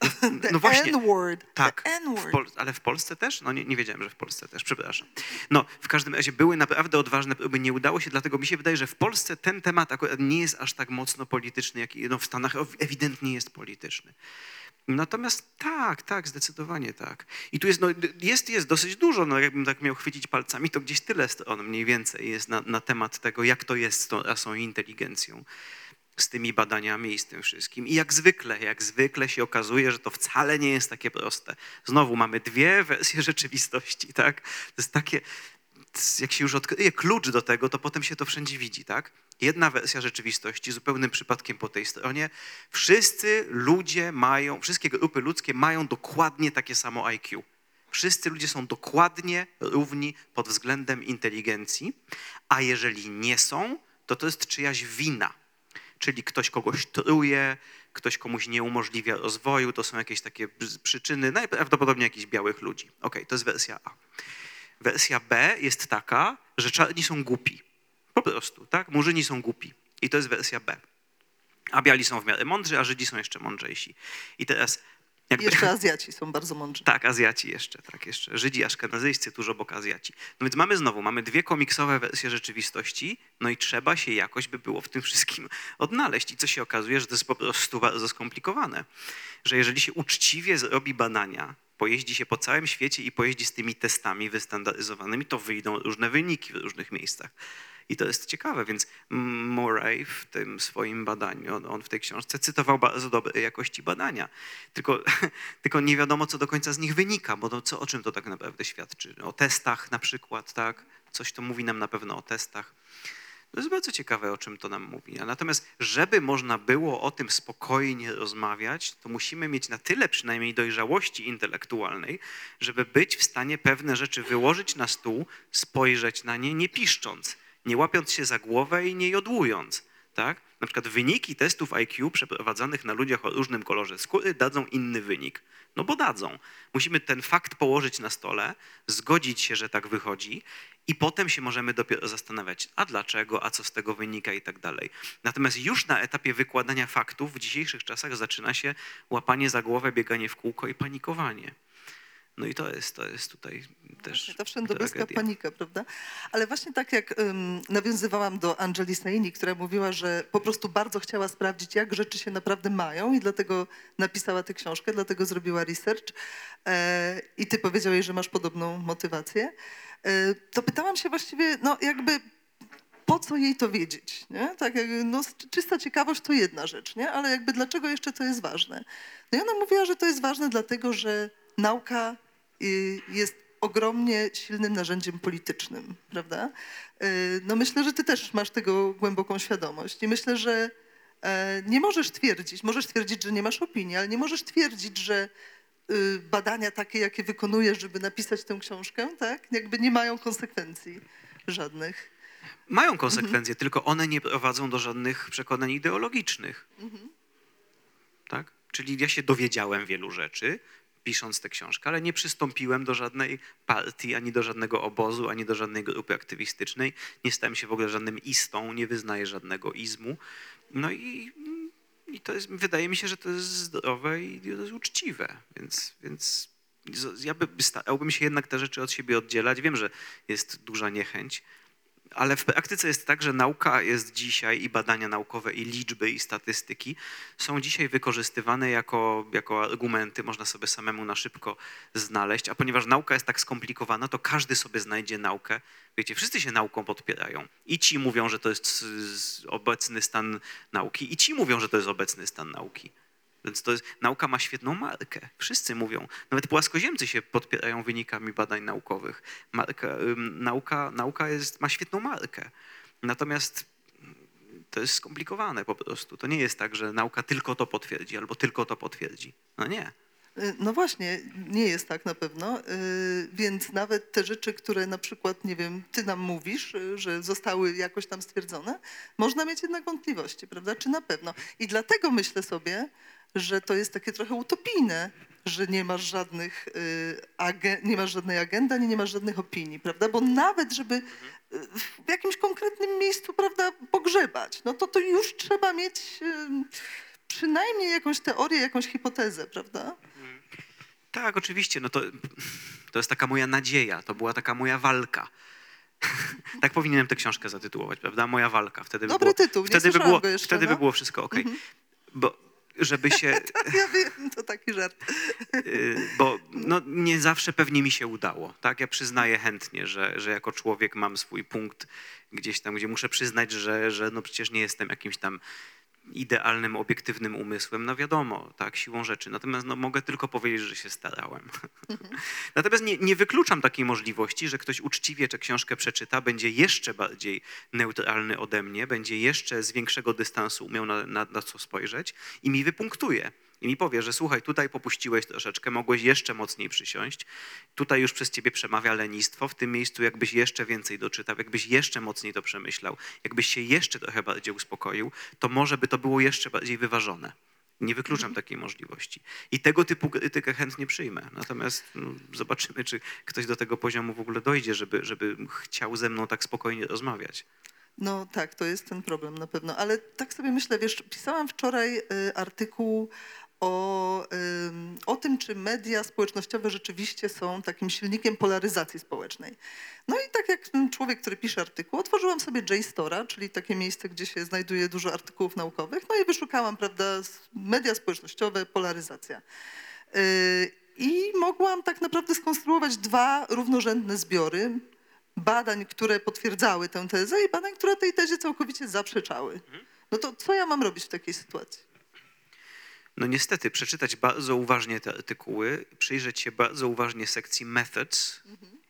[SPEAKER 3] No właśnie,
[SPEAKER 2] N-word.
[SPEAKER 3] Tak, w. Pol- ale w Polsce też? No nie, nie wiedziałem, że w Polsce też, przepraszam. No, w każdym razie były naprawdę odważne próby, nie udało się, dlatego mi się wydaje, że w Polsce ten temat akurat nie jest aż tak mocno polityczny, jak no, w Stanach ewidentnie jest polityczny. Natomiast tak, tak, zdecydowanie tak. I tu jest, no, jest, jest dosyć dużo, no, jakbym tak miał chwycić palcami, to gdzieś tyle stron mniej więcej jest na, na temat tego, jak to jest z tą rasą i inteligencją z tymi badaniami i z tym wszystkim. I jak zwykle, jak zwykle się okazuje, że to wcale nie jest takie proste. Znowu mamy dwie wersje rzeczywistości, tak? To jest takie, jak się już odkryje klucz do tego, to potem się to wszędzie widzi, tak? Jedna wersja rzeczywistości, zupełnym przypadkiem po tej stronie. Wszyscy ludzie mają, wszystkie grupy ludzkie mają dokładnie takie samo IQ. Wszyscy ludzie są dokładnie równi pod względem inteligencji, a jeżeli nie są, to to jest czyjaś wina. Czyli ktoś kogoś truje, ktoś komuś nie umożliwia rozwoju, to są jakieś takie przyczyny, najprawdopodobniej jakichś białych ludzi. Okej, to jest wersja A. Wersja B jest taka, że czarni są głupi. Po prostu, tak? Murzyni są głupi. I to jest wersja B. A biali są w miarę mądrzy, a Żydzi są jeszcze mądrzejsi. I teraz jakby...
[SPEAKER 2] jeszcze Azjaci są bardzo mądrzy.
[SPEAKER 3] Tak, Azjaci jeszcze, tak jeszcze. Żydzi aszkenazyjscy, tuż obok Azjaci. No więc mamy znowu, mamy dwie komiksowe wersje rzeczywistości, no i trzeba się jakoś by było w tym wszystkim odnaleźć. I co się okazuje, że to jest po prostu bardzo skomplikowane. Że jeżeli się uczciwie zrobi badania, pojeździ się po całym świecie i pojeździ z tymi testami wystandaryzowanymi, to wyjdą różne wyniki w różnych miejscach. I to jest ciekawe, więc Murray w tym swoim badaniu, on- on w tej książce cytował bardzo dobrej jakości badania, tylko, tylko nie wiadomo, co do końca z nich wynika, bo to, co, o czym to tak naprawdę świadczy? O testach na przykład, tak? Coś to mówi nam na pewno o testach. To jest bardzo ciekawe, o czym to nam mówi. Natomiast, żeby można było o tym spokojnie rozmawiać, to musimy mieć na tyle przynajmniej dojrzałości intelektualnej, żeby być w stanie pewne rzeczy wyłożyć na stół, spojrzeć na nie, nie piszcząc, nie łapiąc się za głowę i nie jodłując. Tak? Na przykład wyniki testów IQ przeprowadzanych na ludziach o różnym kolorze skóry dadzą inny wynik. No bo dadzą. Musimy ten fakt położyć na stole, zgodzić się, że tak wychodzi i potem się możemy dopiero zastanawiać, a dlaczego, a co z tego wynika i tak dalej. Natomiast już na etapie wykładania faktów w dzisiejszych czasach zaczyna się łapanie za głowę, bieganie w kółko i panikowanie. No i to jest, to jest tutaj też
[SPEAKER 2] Właśnie, Ta wszędobylska panika, prawda? Ale właśnie tak jak ym, nawiązywałam do Angeli Saini, która mówiła, że po prostu bardzo chciała sprawdzić, jak rzeczy się naprawdę mają i dlatego napisała tę książkę, dlatego zrobiła research e, i ty powiedziałeś, że masz podobną motywację, e, to pytałam się właściwie, no jakby po co jej to wiedzieć, nie? Tak jak, no, czysta ciekawość to jedna rzecz, nie? Ale jakby dlaczego jeszcze to jest ważne? No i ona mówiła, że to jest ważne dlatego, że nauka jest ogromnie silnym narzędziem politycznym, prawda? Y, No myślę, że ty też masz tego głęboką świadomość i myślę, że e, nie możesz twierdzić, możesz twierdzić, że nie masz opinii, ale nie możesz twierdzić, że y, badania takie, jakie wykonujesz, żeby napisać tę książkę, tak? Jakby nie mają konsekwencji żadnych.
[SPEAKER 3] Mają konsekwencje, tylko one nie prowadzą do żadnych przekonań ideologicznych. Tak? Czyli ja się dowiedziałem wielu rzeczy, pisząc tę książkę, ale nie przystąpiłem do żadnej partii, ani do żadnego obozu, ani do żadnej grupy aktywistycznej. Nie stałem się w ogóle żadnym istą, nie wyznaję żadnego izmu. No i, i to jest, wydaje mi się, że to jest zdrowe i to jest uczciwe. Więc, więc ja by, starałbym się jednak te rzeczy od siebie oddzielać. Wiem, że jest duża niechęć, ale w praktyce jest tak, że nauka jest dzisiaj i badania naukowe, i liczby, i statystyki są dzisiaj wykorzystywane jako, jako argumenty, można sobie samemu na szybko znaleźć, a ponieważ nauka jest tak skomplikowana, to każdy sobie znajdzie naukę. Wiecie, wszyscy się nauką podpierają. I ci mówią, że to jest obecny stan nauki, i ci mówią, że to jest obecny stan nauki. Więc to jest, nauka ma świetną markę. Wszyscy mówią. Nawet płaskoziemcy się podpierają wynikami badań naukowych. Marka, nauka nauka jest, ma świetną markę. Natomiast to jest skomplikowane po prostu. To nie jest tak, że nauka tylko to potwierdzi albo tylko to potwierdzi. No nie.
[SPEAKER 2] Y, No właśnie, nie jest tak na pewno, y, więc nawet te rzeczy, które na przykład, nie wiem, ty nam mówisz, y, że zostały jakoś tam stwierdzone, można mieć jednak wątpliwości, prawda? Czy na pewno? I dlatego myślę sobie, że to jest takie trochę utopijne, że nie masz żadnych, y, nie masz żadnej agendy, ani nie masz żadnych opinii, prawda? Bo nawet, żeby y, w jakimś konkretnym miejscu, prawda, pogrzebać, no to to już trzeba mieć y, przynajmniej jakąś teorię, jakąś hipotezę, prawda?
[SPEAKER 3] Tak, oczywiście. No to, to jest taka moja nadzieja. To była taka moja walka. tak powinienem tę książkę zatytułować, prawda? Moja walka. Wtedy
[SPEAKER 2] Dobry
[SPEAKER 3] by było,
[SPEAKER 2] tytuł,
[SPEAKER 3] wtedy by było, Wtedy by
[SPEAKER 2] no. Mhm.
[SPEAKER 3] było wszystko ok. Bo żeby się...
[SPEAKER 2] Ja wiem, to taki żart.
[SPEAKER 3] Y, bo no, nie zawsze pewnie mi się udało. Tak? Ja przyznaję chętnie, że, że jako człowiek mam swój punkt gdzieś tam, gdzie muszę przyznać, że, że no przecież nie jestem jakimś tam idealnym, obiektywnym umysłem. No wiadomo, tak, siłą rzeczy. Natomiast no, mogę tylko powiedzieć, że się starałem. Natomiast nie, nie wykluczam takiej możliwości, że ktoś uczciwie tę książkę przeczyta, będzie jeszcze bardziej neutralny ode mnie, będzie jeszcze z większego dystansu umiał na, na, na co spojrzeć i mi wypunktuje. I mi powie, że słuchaj, tutaj popuściłeś troszeczkę, mogłeś jeszcze mocniej przysiąść, tutaj już przez ciebie przemawia lenistwo, w tym miejscu jakbyś jeszcze więcej doczytał, jakbyś jeszcze mocniej to przemyślał, jakbyś się jeszcze trochę bardziej uspokoił, to może by to było jeszcze bardziej wyważone. Nie wykluczam takiej możliwości. I tego typu krytykę chętnie przyjmę. Natomiast no, zobaczymy, czy ktoś do tego poziomu w ogóle dojdzie, żeby, żeby chciał ze mną tak spokojnie rozmawiać.
[SPEAKER 2] No tak, to jest ten problem na pewno. Ale tak sobie myślę, wiesz, pisałam wczoraj y, artykuł o, o tym, czy media społecznościowe rzeczywiście są takim silnikiem polaryzacji społecznej. No i tak jak człowiek, który pisze artykuł, otworzyłam sobie JSTORa, czyli takie miejsce, gdzie się znajduje dużo artykułów naukowych, no i wyszukałam, prawda, media społecznościowe, polaryzacja. Y, I mogłam tak naprawdę skonstruować dwa równorzędne zbiory badań, które potwierdzały tę tezę i badań, które tej tezie całkowicie zaprzeczały. No to co ja mam robić w takiej sytuacji?
[SPEAKER 3] No niestety, przeczytać bardzo uważnie te artykuły, przyjrzeć się bardzo uważnie sekcji methods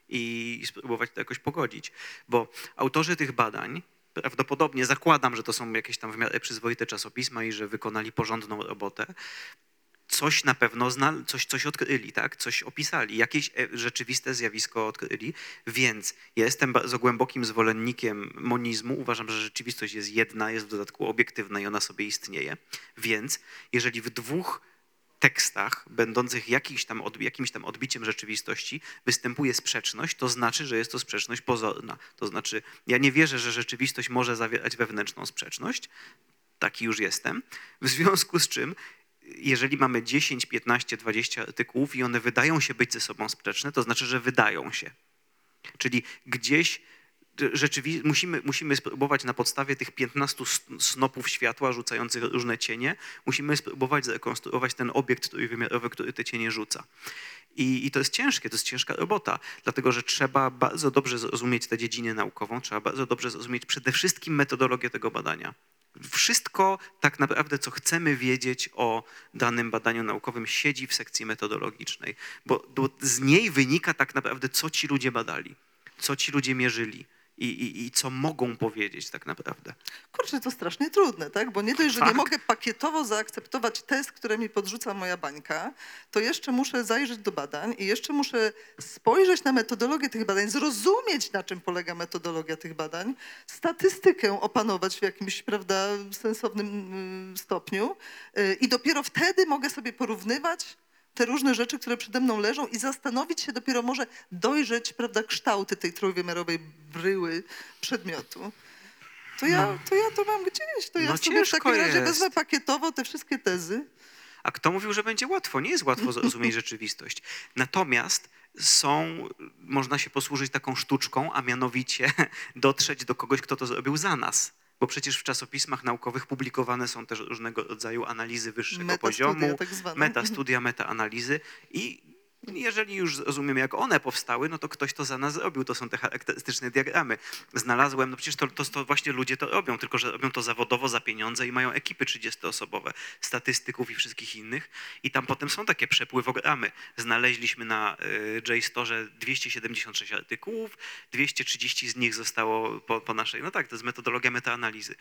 [SPEAKER 3] i spróbować to jakoś pogodzić. Bo autorzy tych badań, prawdopodobnie zakładam, że to są jakieś tam w miarę przyzwoite czasopisma i że wykonali porządną robotę, coś na pewno zna, coś, coś odkryli, tak? coś opisali, jakieś e, rzeczywiste zjawisko odkryli, więc ja jestem bardzo głębokim zwolennikiem monizmu. Uważam, że rzeczywistość jest jedna, jest w dodatku obiektywna i ona sobie istnieje. Więc jeżeli w dwóch tekstach będących jakimś tam, odbi- jakimś tam odbiciem rzeczywistości występuje sprzeczność, to znaczy, że jest to sprzeczność pozorna. To znaczy, ja nie wierzę, że rzeczywistość może zawierać wewnętrzną sprzeczność, taki już jestem, w związku z czym jeżeli mamy 10, 15, 20 artykułów i one wydają się być ze sobą sprzeczne, to znaczy, że wydają się. Czyli gdzieś rzeczywiście musimy, musimy spróbować na podstawie tych 15 s- snopów światła rzucających różne cienie, musimy spróbować zrekonstruować ten obiekt trójwymiarowy, który te cienie rzuca. I, I to jest ciężkie, to jest ciężka robota, dlatego że trzeba bardzo dobrze zrozumieć tę dziedzinę naukową, trzeba bardzo dobrze zrozumieć przede wszystkim metodologię tego badania. Wszystko tak naprawdę, co chcemy wiedzieć o danym badaniu naukowym, siedzi w sekcji metodologicznej, bo, bo z niej wynika tak naprawdę, co ci ludzie badali, co ci ludzie mierzyli i, i, i co mogą powiedzieć tak naprawdę.
[SPEAKER 2] Kurczę, to strasznie trudne, tak? Bo nie dość, że nie
[SPEAKER 3] Tak.
[SPEAKER 2] mogę pakietowo zaakceptować test, które mi podrzuca moja bańka, to jeszcze muszę zajrzeć do badań i jeszcze muszę spojrzeć na metodologię tych badań, zrozumieć, na czym polega metodologia tych badań, statystykę opanować w jakimś, prawda, sensownym mm, stopniu y, i dopiero wtedy mogę sobie porównywać te różne rzeczy, które przede mną leżą i zastanowić się dopiero może dojrzeć, prawda, kształty tej trójwymiarowej bryły przedmiotu. To ja, to ja to mam gdzieś, to ja
[SPEAKER 3] No
[SPEAKER 2] sobie w takim razie
[SPEAKER 3] jest.
[SPEAKER 2] wezmę pakietowo te wszystkie tezy.
[SPEAKER 3] A kto mówił, że będzie łatwo? Nie jest łatwo zrozumieć rzeczywistość. Natomiast są, można się posłużyć taką sztuczką, a mianowicie dotrzeć do kogoś, kto to zrobił za nas. Bo przecież w czasopismach naukowych publikowane są też różnego rodzaju analizy wyższego
[SPEAKER 2] Metastudia
[SPEAKER 3] poziomu,
[SPEAKER 2] tak
[SPEAKER 3] metastudia, metaanalizy i jeżeli już rozumiemy, jak one powstały, no to ktoś to za nas zrobił. To są te charakterystyczne diagramy. Znalazłem, no przecież to, to, to właśnie ludzie to robią, tylko że robią to zawodowo za pieniądze i mają ekipy 30-osobowe, statystyków i wszystkich innych. I tam potem są takie przepływogramy. Znaleźliśmy na y, JSTORze 276 artykułów, 230 z nich zostało po, po naszej, no tak, to jest metodologia metaanalizy.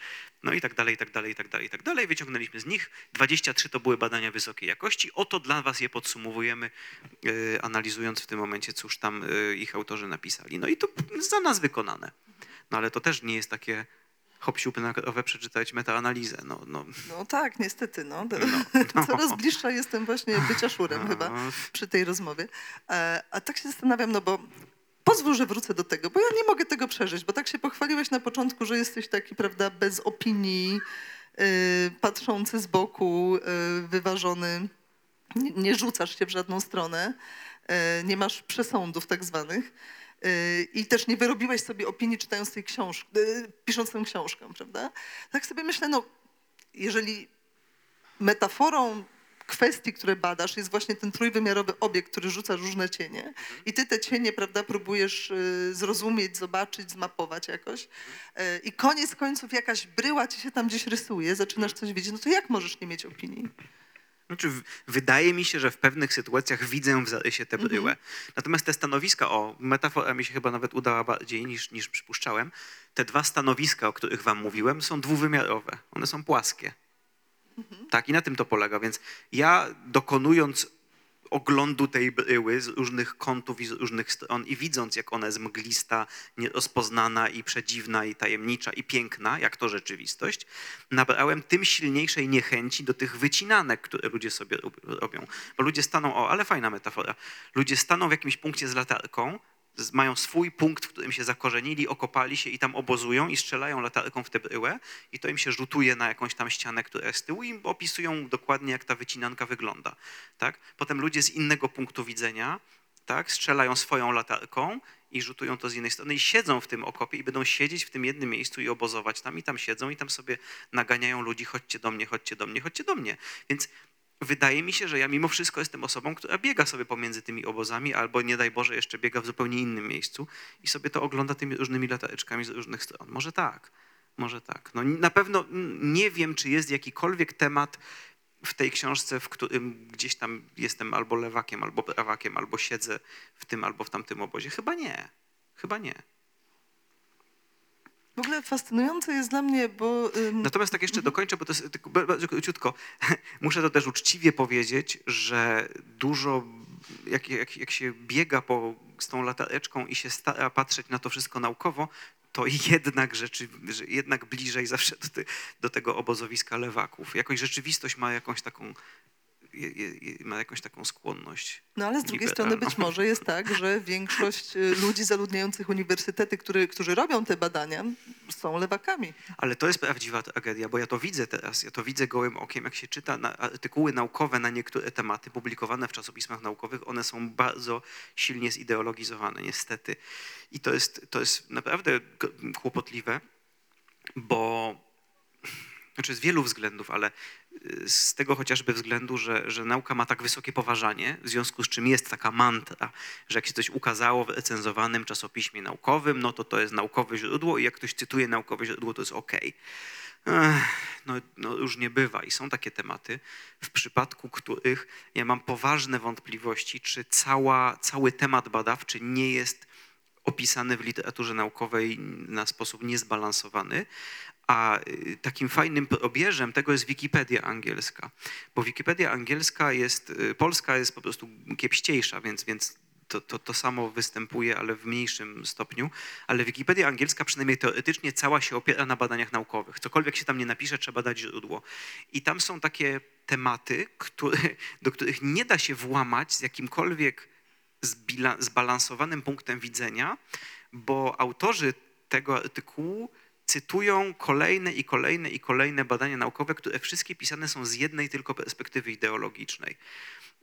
[SPEAKER 3] No i tak dalej, i tak dalej, i tak dalej, i tak dalej. Wyciągnęliśmy z nich 23 to były badania wysokiej jakości. Oto dla was je podsumowujemy, y, analizując w tym momencie, cóż tam y, ich autorzy napisali. No i to za nas wykonane. No ale to też nie jest takie hop siup na krowę przeczytać metaanalizę. No, no,
[SPEAKER 2] No tak, niestety, no.
[SPEAKER 3] no.
[SPEAKER 2] Coraz bliższa jestem właśnie bycia szurem
[SPEAKER 3] No.
[SPEAKER 2] chyba przy tej rozmowie. E, A tak się zastanawiam, no bo pozwól, że wrócę do tego, bo ja nie mogę tego przeżyć, bo tak się pochwaliłeś na początku, że jesteś taki, prawda, bez opinii, y, patrzący z boku, y, wyważony, nie, rzucasz się w żadną stronę, y, nie masz przesądów tak zwanych. y, I też nie wyrobiłeś sobie opinii czytając tej książki, y, pisząc tę książkę, prawda? Tak sobie myślę, no jeżeli metaforą kwestii, które badasz, jest właśnie ten trójwymiarowy obiekt, który rzuca różne cienie i ty te cienie, prawda, próbujesz zrozumieć, zobaczyć, zmapować jakoś i koniec końców jakaś bryła ci się tam gdzieś rysuje, zaczynasz coś widzieć, no to jak możesz nie mieć opinii?
[SPEAKER 3] Znaczy, wydaje mi się, że w pewnych sytuacjach widzę w zarysie tę bryłę. Natomiast te stanowiska, o, metafora mi się chyba nawet udała bardziej niż, niż przypuszczałem. Te dwa stanowiska, o których wam mówiłem, są dwuwymiarowe. One są płaskie. Tak, i na tym to polega. Więc ja dokonując oglądu tej bryły z różnych kątów i z różnych stron i widząc, jak ona jest mglista, nierozpoznana i przedziwna i tajemnicza i piękna, jak to rzeczywistość, nabrałem tym silniejszej niechęci do tych wycinanek, które ludzie sobie rob- robią. Bo ludzie staną, o, ale fajna metafora, ludzie staną w jakimś punkcie z latarką, mają swój punkt, w którym się zakorzenili, okopali się i tam obozują i strzelają latarką w tę bryłę i to im się rzutuje na jakąś tam ścianę, która jest z tyłu i opisują dokładnie, jak ta wycinanka wygląda. Tak? Potem ludzie z innego punktu widzenia tak, strzelają swoją latarką i rzutują to z innej strony i siedzą w tym okopie i będą siedzieć w tym jednym miejscu i obozować tam i tam siedzą i tam sobie naganiają ludzi, chodźcie do mnie, chodźcie do mnie, chodźcie do mnie. Więc wydaje mi się, że ja mimo wszystko jestem osobą, która biega sobie pomiędzy tymi obozami, albo nie daj Boże jeszcze biega w zupełnie innym miejscu i sobie to ogląda tymi różnymi latareczkami z różnych stron. Może tak, może tak. No, na pewno nie wiem, czy jest jakikolwiek temat w tej książce, w którym gdzieś tam jestem albo lewakiem, albo prawakiem, albo siedzę w tym, albo w tamtym obozie. Chyba nie. Chyba nie.
[SPEAKER 2] W ogóle fascynujące jest dla mnie, bo... ym,
[SPEAKER 3] Natomiast tak jeszcze dokończę, bo to jest tylko ba- bardzo króciutko. Muszę to też uczciwie powiedzieć, że dużo, jak, jak, jak się biega po, z tą latareczką i się stara patrzeć na to wszystko naukowo, to jednak, rzeczy, jednak bliżej zawsze do, do tego obozowiska lewaków. Jakoś rzeczywistość ma jakąś taką, je, je, ma jakąś taką skłonność.
[SPEAKER 2] No ale z drugiej strony być może jest tak, że większość y, ludzi zaludniających uniwersytety, który, którzy robią te badania, są lewakami.
[SPEAKER 3] Ale to jest prawdziwa tragedia, bo ja to widzę teraz, ja to widzę gołym okiem, jak się czyta na artykuły naukowe na niektóre tematy publikowane w czasopismach naukowych, one są bardzo silnie zideologizowane, niestety. I to jest, to jest naprawdę kłopotliwe, bo znaczy z wielu względów, ale z tego chociażby względu, że, że nauka ma tak wysokie poważanie, w związku z czym jest taka mantra, że jak się coś ukazało w recenzowanym czasopiśmie naukowym, no to to jest naukowe źródło i jak ktoś cytuje naukowe źródło, to jest okej. Ech, No, no już nie bywa i są takie tematy, w przypadku których ja mam poważne wątpliwości, czy cała, cały temat badawczy nie jest opisany w literaturze naukowej na sposób niezbalansowany, a y, takim fajnym probierzem tego jest Wikipedia angielska, bo Wikipedia angielska jest, y, polska jest po prostu kiepściejsza, więc, więc to, to, to samo występuje, ale w mniejszym stopniu. Ale Wikipedia angielska przynajmniej teoretycznie cała się opiera na badaniach naukowych. Cokolwiek się tam nie napisze, trzeba dać źródło. I tam są takie tematy, które, do których nie da się włamać z jakimkolwiek zbila- zbalansowanym punktem widzenia, bo autorzy tego artykułu cytują kolejne i kolejne i kolejne badania naukowe, które wszystkie pisane są z jednej tylko perspektywy ideologicznej.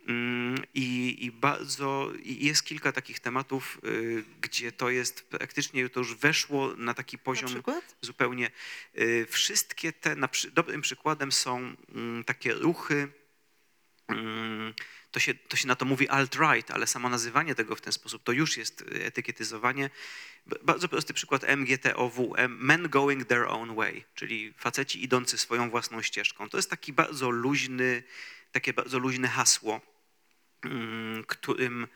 [SPEAKER 3] Mm, I, i bardzo i jest kilka takich tematów, y, gdzie to jest praktycznie to już weszło na taki
[SPEAKER 2] Na
[SPEAKER 3] poziom
[SPEAKER 2] przykład?
[SPEAKER 3] zupełnie. y, Wszystkie te, na, dobrym przykładem są mm, takie ruchy, mm, to się, to się na to mówi alt-right, ale samo nazywanie tego w ten sposób to już jest etykietyzowanie. Bardzo prosty przykład MGTOW, Men Going Their Own Way, czyli faceci idący swoją własną ścieżką. To jest taki bardzo luźny, takie bardzo luźne hasło, mm, którym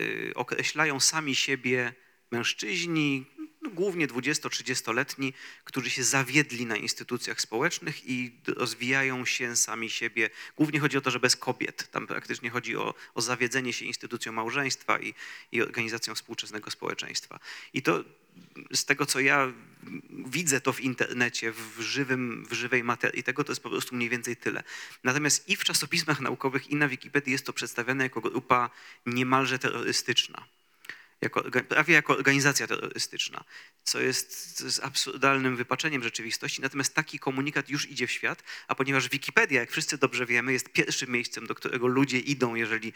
[SPEAKER 3] y, określają sami siebie mężczyźni, no, głównie 20-30-letni, którzy się zawiedli na instytucjach społecznych i rozwijają się sami siebie. Głównie chodzi o to, że bez kobiet. Tam praktycznie chodzi o, o zawiedzenie się instytucją małżeństwa i, i organizacją współczesnego społeczeństwa. I to z tego, co ja widzę to w internecie, w, żywym, w żywej materii tego, to jest po prostu mniej więcej tyle. Natomiast i w czasopismach naukowych, i na Wikipedii jest to przedstawiane jako grupa niemalże terrorystyczna. Jako, prawie jako organizacja terrorystyczna, co jest, co jest absurdalnym wypaczeniem rzeczywistości. Natomiast taki komunikat już idzie w świat, a ponieważ Wikipedia, jak wszyscy dobrze wiemy, jest pierwszym miejscem, do którego ludzie idą, jeżeli,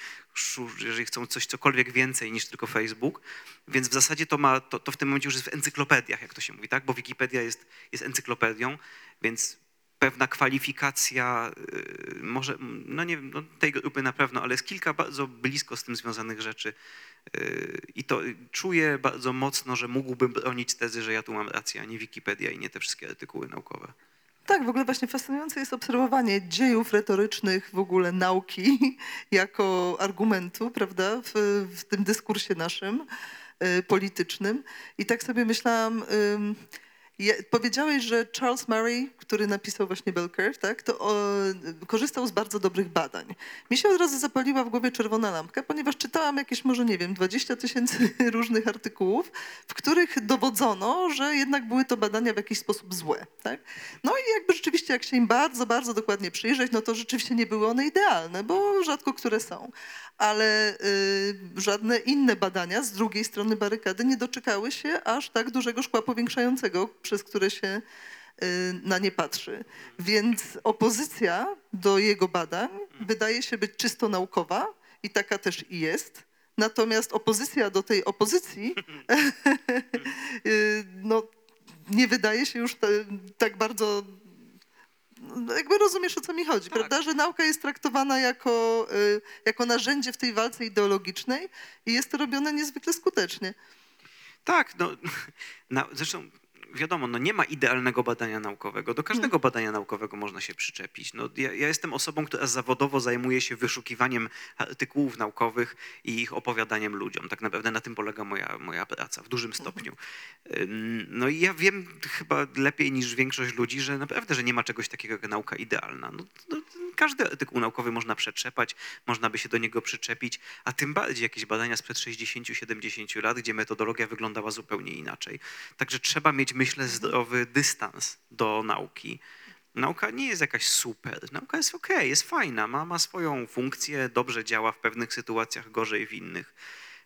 [SPEAKER 3] jeżeli chcą coś cokolwiek więcej niż tylko Facebook, więc w zasadzie to, ma, to, to w tym momencie już jest w encyklopediach, jak to się mówi, tak? Bo Wikipedia jest, jest encyklopedią, więc pewna kwalifikacja, y, może, no nie wiem, no tej grupy na pewno, ale jest kilka bardzo blisko z tym związanych rzeczy. Y, I to czuję bardzo mocno, że mógłbym bronić tezy, że ja tu mam rację, a nie Wikipedia i nie te wszystkie artykuły naukowe.
[SPEAKER 2] Tak, w ogóle właśnie fascynujące jest obserwowanie dziejów retorycznych w ogóle nauki jako argumentu, prawda, w, w tym dyskursie naszym y, politycznym. I tak sobie myślałam, Je, powiedziałeś, że Charles Murray, który napisał właśnie Bell Curve, tak, to o, korzystał z bardzo dobrych badań. Mi się od razu zapaliła w głowie czerwona lampka, ponieważ czytałam jakieś może, nie wiem, 20 tysięcy różnych artykułów, w których dowodzono, że jednak były to badania w jakiś sposób złe. Tak? No i jakby rzeczywiście, jak się im bardzo, bardzo dokładnie przyjrzeć, no to rzeczywiście nie były one idealne, bo rzadko które są. Ale y, żadne inne badania z drugiej strony barykady nie doczekały się aż tak dużego szkła powiększającego, przez które się y, na nie patrzy. Więc opozycja do jego badań wydaje się być czysto naukowa i taka też i jest. Natomiast opozycja do tej opozycji y, no, nie wydaje się już tak bardzo. No, Jakby rozumiesz, o co mi chodzi,
[SPEAKER 3] Tak.
[SPEAKER 2] prawda? Że nauka jest traktowana jako, y, jako narzędzie w tej walce ideologicznej i jest to robione niezwykle skutecznie.
[SPEAKER 3] Tak, no, na, zresztą wiadomo, no nie ma idealnego badania naukowego. Do każdego badania naukowego można się przyczepić. No, ja, ja jestem osobą, która zawodowo zajmuje się wyszukiwaniem artykułów naukowych i ich opowiadaniem ludziom. Tak naprawdę na tym polega moja, moja praca w dużym stopniu. Ym, No i ja wiem chyba lepiej niż większość ludzi, że naprawdę, że nie ma czegoś takiego jak nauka idealna. No, no, każdy artykuł naukowy można przetrzepać, można by się do niego przyczepić, a tym bardziej jakieś badania sprzed 60-70 lat, gdzie metodologia wyglądała zupełnie inaczej. Także trzeba mieć, myślę, zdrowy dystans do nauki. Nauka nie jest jakaś super. Nauka jest okej, jest fajna, ma, ma swoją funkcję, dobrze działa w pewnych sytuacjach, gorzej w innych.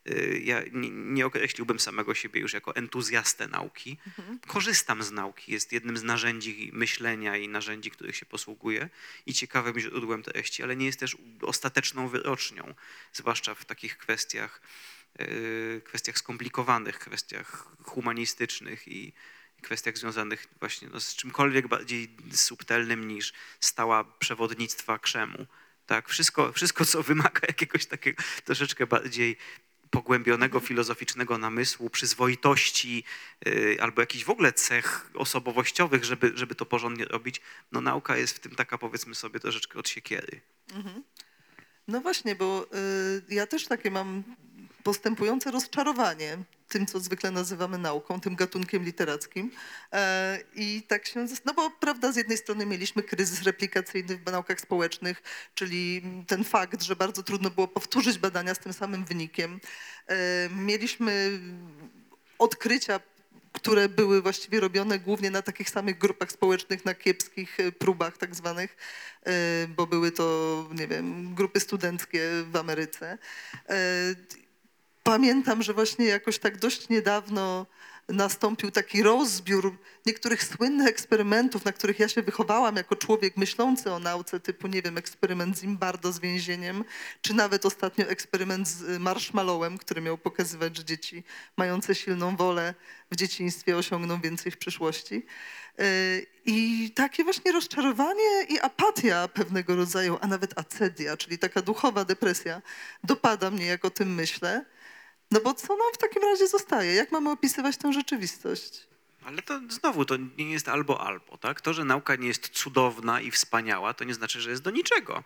[SPEAKER 3] Y, Ja nie, nie określiłbym samego siebie już jako entuzjastę nauki. Korzystam z nauki, jest jednym z narzędzi myślenia i narzędzi, których się posługuję i ciekawym źródłem treści, ale nie jest też ostateczną wyrocznią, zwłaszcza w takich kwestiach, y, kwestiach skomplikowanych, kwestiach humanistycznych i kwestiach związanych właśnie no, z czymkolwiek bardziej subtelnym niż stała przewodnictwa krzemu. Tak, wszystko, wszystko, co wymaga jakiegoś takiego troszeczkę bardziej pogłębionego filozoficznego namysłu, przyzwoitości y, albo jakichś w ogóle cech osobowościowych, żeby, żeby to porządnie robić, no nauka jest w tym taka powiedzmy sobie troszeczkę od siekiery.
[SPEAKER 2] No właśnie, bo y, ja też takie mam postępujące rozczarowanie tym, co zwykle nazywamy nauką, tym gatunkiem literackim. E, I tak się, no bo prawda, z jednej strony mieliśmy kryzys replikacyjny w naukach społecznych, czyli ten fakt, że bardzo trudno było powtórzyć badania z tym samym wynikiem. E, Mieliśmy odkrycia które były właściwie robione głównie na takich samych grupach społecznych, na kiepskich e, próbach tak zwanych, bo były to, nie wiem, grupy studenckie w Ameryce. Pamiętam, że właśnie jakoś tak dość niedawno nastąpił taki rozbiór niektórych słynnych eksperymentów, na których ja się wychowałam jako człowiek myślący o nauce, typu, nie wiem, eksperyment Zimbardo z więzieniem, czy nawet ostatnio eksperyment z y, marshmallowem, który miał pokazywać, że dzieci mające silną wolę w dzieciństwie osiągną więcej w przyszłości. Y, I takie właśnie rozczarowanie i apatia pewnego rodzaju, a nawet acedia, czyli taka duchowa depresja, dopada mnie, jak o tym myślę. No bo co nam w takim razie zostaje? Jak mamy opisywać tę rzeczywistość?
[SPEAKER 3] Ale to znowu, to nie jest albo albo, tak? To, że nauka nie jest cudowna i wspaniała, to nie znaczy, że jest do niczego.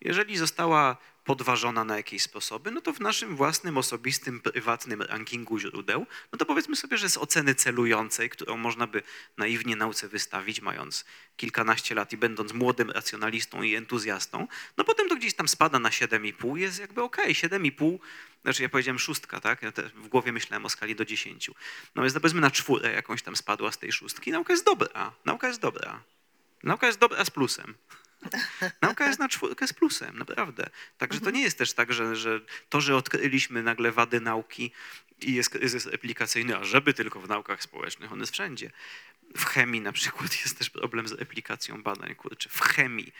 [SPEAKER 3] Jeżeli została podważona na jakieś sposoby, no to w naszym własnym, osobistym, prywatnym rankingu źródeł, no to powiedzmy sobie, że z oceny celującej, którą można by naiwnie nauce wystawić, mając kilkanaście lat i będąc młodym racjonalistą i entuzjastą, no potem to gdzieś tam spada na 7,5, jest jakby okej, 7,5, znaczy ja powiedziałem szóstka, tak? Ja w głowie myślałem o skali do 10. No więc powiedzmy na czwórę jakąś tam spadła z tej szóstki. Nauka jest dobra, nauka jest dobra. Nauka jest dobra z plusem. Nauka jest na czwórkę z plusem, naprawdę. Także to nie jest też tak, że, że to, że odkryliśmy nagle wady nauki i jest kryzys replikacyjny, a żeby tylko w naukach społecznych, on jest wszędzie. W chemii na przykład jest też problem z replikacją badań, kurczę, w chemii.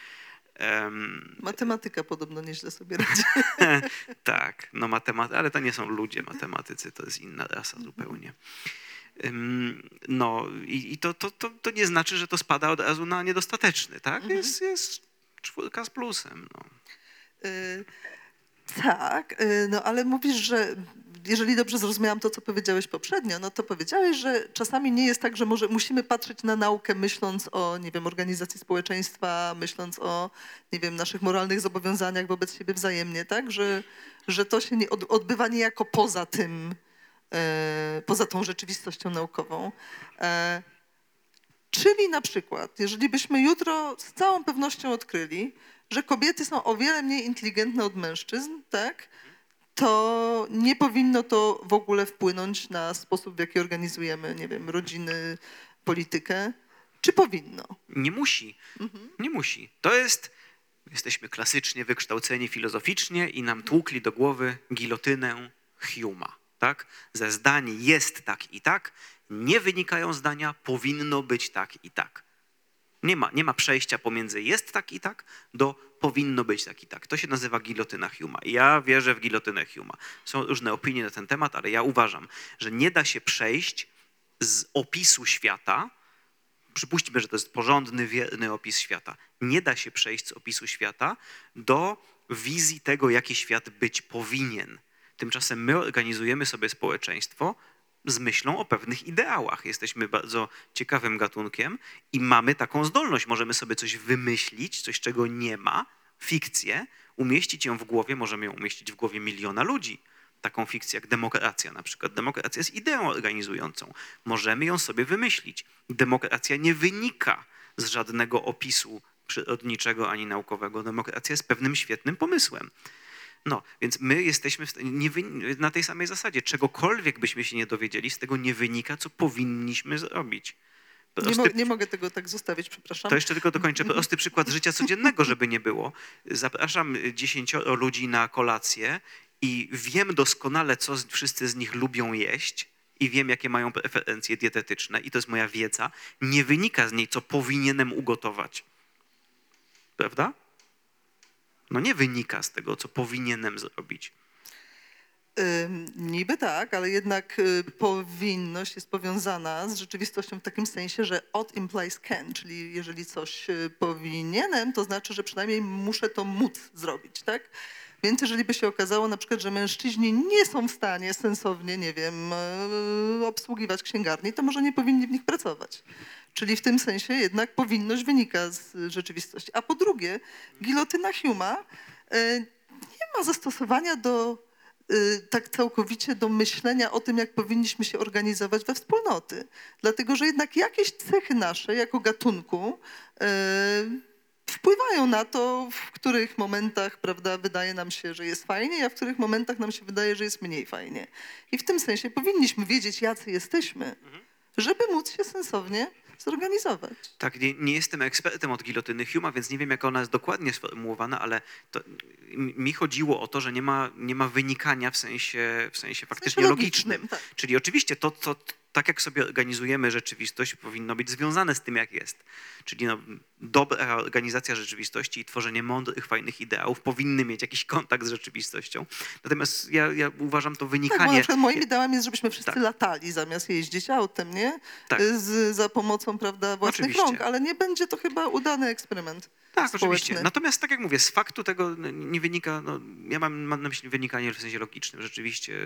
[SPEAKER 3] Em,
[SPEAKER 2] Matematyka podobno nieźle sobie radzi.
[SPEAKER 3] tak, no matematy, ale to nie są ludzie matematycy, to jest inna rasa zupełnie. No i, i to, to, to, to nie znaczy, że to spada od razu na niedostateczny, tak? Jest, jest czwórka z plusem. No.
[SPEAKER 2] Y, Tak, y, no ale mówisz, że jeżeli dobrze zrozumiałam to, co powiedziałeś poprzednio, no to powiedziałeś, że czasami nie jest tak, że może musimy patrzeć na naukę myśląc o, nie wiem, organizacji społeczeństwa, myśląc o, nie wiem, naszych moralnych zobowiązaniach wobec siebie wzajemnie, tak? Że, że to się nie od, odbywa niejako poza tym, poza tą rzeczywistością naukową. E, Czyli na przykład, jeżeli byśmy jutro z całą pewnością odkryli, że kobiety są o wiele mniej inteligentne od mężczyzn, tak? To nie powinno to w ogóle wpłynąć na sposób, w jaki organizujemy, nie wiem, rodziny, politykę. Czy powinno?
[SPEAKER 3] Nie musi. Nie musi. To jest. Jesteśmy klasycznie wykształceni filozoficznie i nam tłukli do głowy gilotynę Huma. Tak? Ze zdań jest tak i tak, nie wynikają zdania powinno być tak i tak. Nie ma, nie ma przejścia pomiędzy jest tak i tak do powinno być tak i tak. To się nazywa gilotyna Huma. Ja wierzę w gilotynę Huma. Są różne opinie na ten temat, ale ja uważam, że nie da się przejść z opisu świata, przypuśćmy, że to jest porządny, wierny opis świata. Nie da się przejść z opisu świata do wizji tego, jaki świat być powinien. Tymczasem my organizujemy sobie społeczeństwo z myślą o pewnych ideałach. Jesteśmy bardzo ciekawym gatunkiem i mamy taką zdolność. Możemy sobie coś wymyślić, coś czego nie ma, fikcję, umieścić ją w głowie, możemy ją umieścić w głowie miliona ludzi. Taką fikcję jak demokracja na przykład. Demokracja jest ideą organizującą. Możemy ją sobie wymyślić. Demokracja nie wynika z żadnego opisu przyrodniczego ani naukowego. Demokracja jest pewnym świetnym pomysłem. No, więc my jesteśmy nie na tej samej zasadzie. Czegokolwiek byśmy się nie dowiedzieli, z tego nie wynika, co powinniśmy zrobić.
[SPEAKER 2] Nie, mo- nie mogę tego tak zostawić, przepraszam.
[SPEAKER 3] to jeszcze tylko dokończę. Prosty przykład życia codziennego, żeby nie było. Zapraszam dziesięcioro ludzi na kolację i wiem doskonale, co wszyscy z nich lubią jeść i wiem, jakie mają preferencje dietetyczne i to jest moja wiedza. Nie wynika z niej, co powinienem ugotować. Prawda? No nie wynika z tego, co powinienem zrobić.
[SPEAKER 2] Niby tak, ale jednak y, powinność jest powiązana z rzeczywistością w takim sensie, że od implies can, czyli jeżeli coś y, powinienem, to znaczy, że przynajmniej muszę to móc zrobić, tak? Więc jeżeli by się okazało na przykład, że mężczyźni nie są w stanie sensownie, nie wiem, y, obsługiwać księgarni, to może nie powinni w nich pracować. Czyli w tym sensie jednak powinność wynika z rzeczywistości. A po drugie, gilotyna Huma y, nie ma zastosowania do y, tak całkowicie do myślenia o tym, jak powinniśmy się organizować we wspólnoty. Dlatego, że jednak jakieś cechy nasze jako gatunku y, wpływają na to, w których momentach prawda, wydaje nam się, że jest fajnie, a w których momentach nam się wydaje, że jest mniej fajnie. I w tym sensie powinniśmy wiedzieć, jacy jesteśmy, żeby móc się sensownie zorganizować.
[SPEAKER 3] Tak, nie, nie jestem ekspertem od gilotyny Huma, więc nie wiem, jak ona jest dokładnie sformułowana, ale to, mi chodziło o to, że nie ma, nie ma wynikania w sensie, w sensie faktycznie
[SPEAKER 2] logicznym,
[SPEAKER 3] logicznym.
[SPEAKER 2] tak.
[SPEAKER 3] Czyli oczywiście to, to, tak jak sobie organizujemy rzeczywistość, powinno być związane z tym, jak jest. Czyli no, dobra organizacja rzeczywistości i tworzenie mądrych, fajnych ideałów powinny mieć jakiś kontakt z rzeczywistością. Natomiast ja, ja uważam to
[SPEAKER 2] Tak,
[SPEAKER 3] wynikanie...
[SPEAKER 2] na przykład moim ideałem jest, żebyśmy wszyscy
[SPEAKER 3] Tak.
[SPEAKER 2] latali zamiast jeździć autem, nie?
[SPEAKER 3] Tak.
[SPEAKER 2] Z, za pomocą prawda, własnych
[SPEAKER 3] Oczywiście.
[SPEAKER 2] rąk, ale nie będzie to chyba udany eksperyment.
[SPEAKER 3] Tak, oczywiście. Natomiast tak jak mówię, z faktu tego nie wynika, no, ja mam, mam na myśli wynikanie w sensie logicznym. Rzeczywiście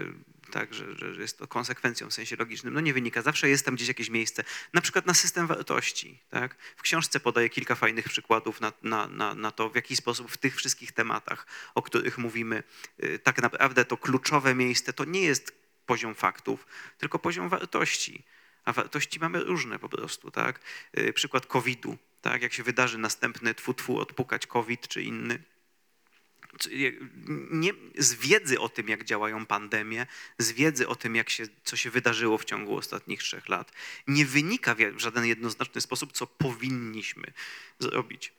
[SPEAKER 3] tak, że, że jest to konsekwencją w sensie logicznym. No nie wynika. Zawsze jest tam gdzieś jakieś miejsce. Na przykład na system wartości. Tak? W książce podaję kilka fajnych przykładów na, na, na, na to, w jaki sposób w tych wszystkich tematach, o których mówimy, y, tak naprawdę to kluczowe miejsce to nie jest poziom faktów, tylko poziom wartości. A wartości mamy różne po prostu, tak? Y, Przykład COVID-u, tak? Jak się wydarzy następny tfu-tfu, odpukać COVID czy inny. Nie, z wiedzy o tym, jak działają pandemie, z wiedzy o tym, jak się, co się wydarzyło w ciągu ostatnich trzech lat, nie wynika w żaden jednoznaczny sposób, co powinniśmy zrobić.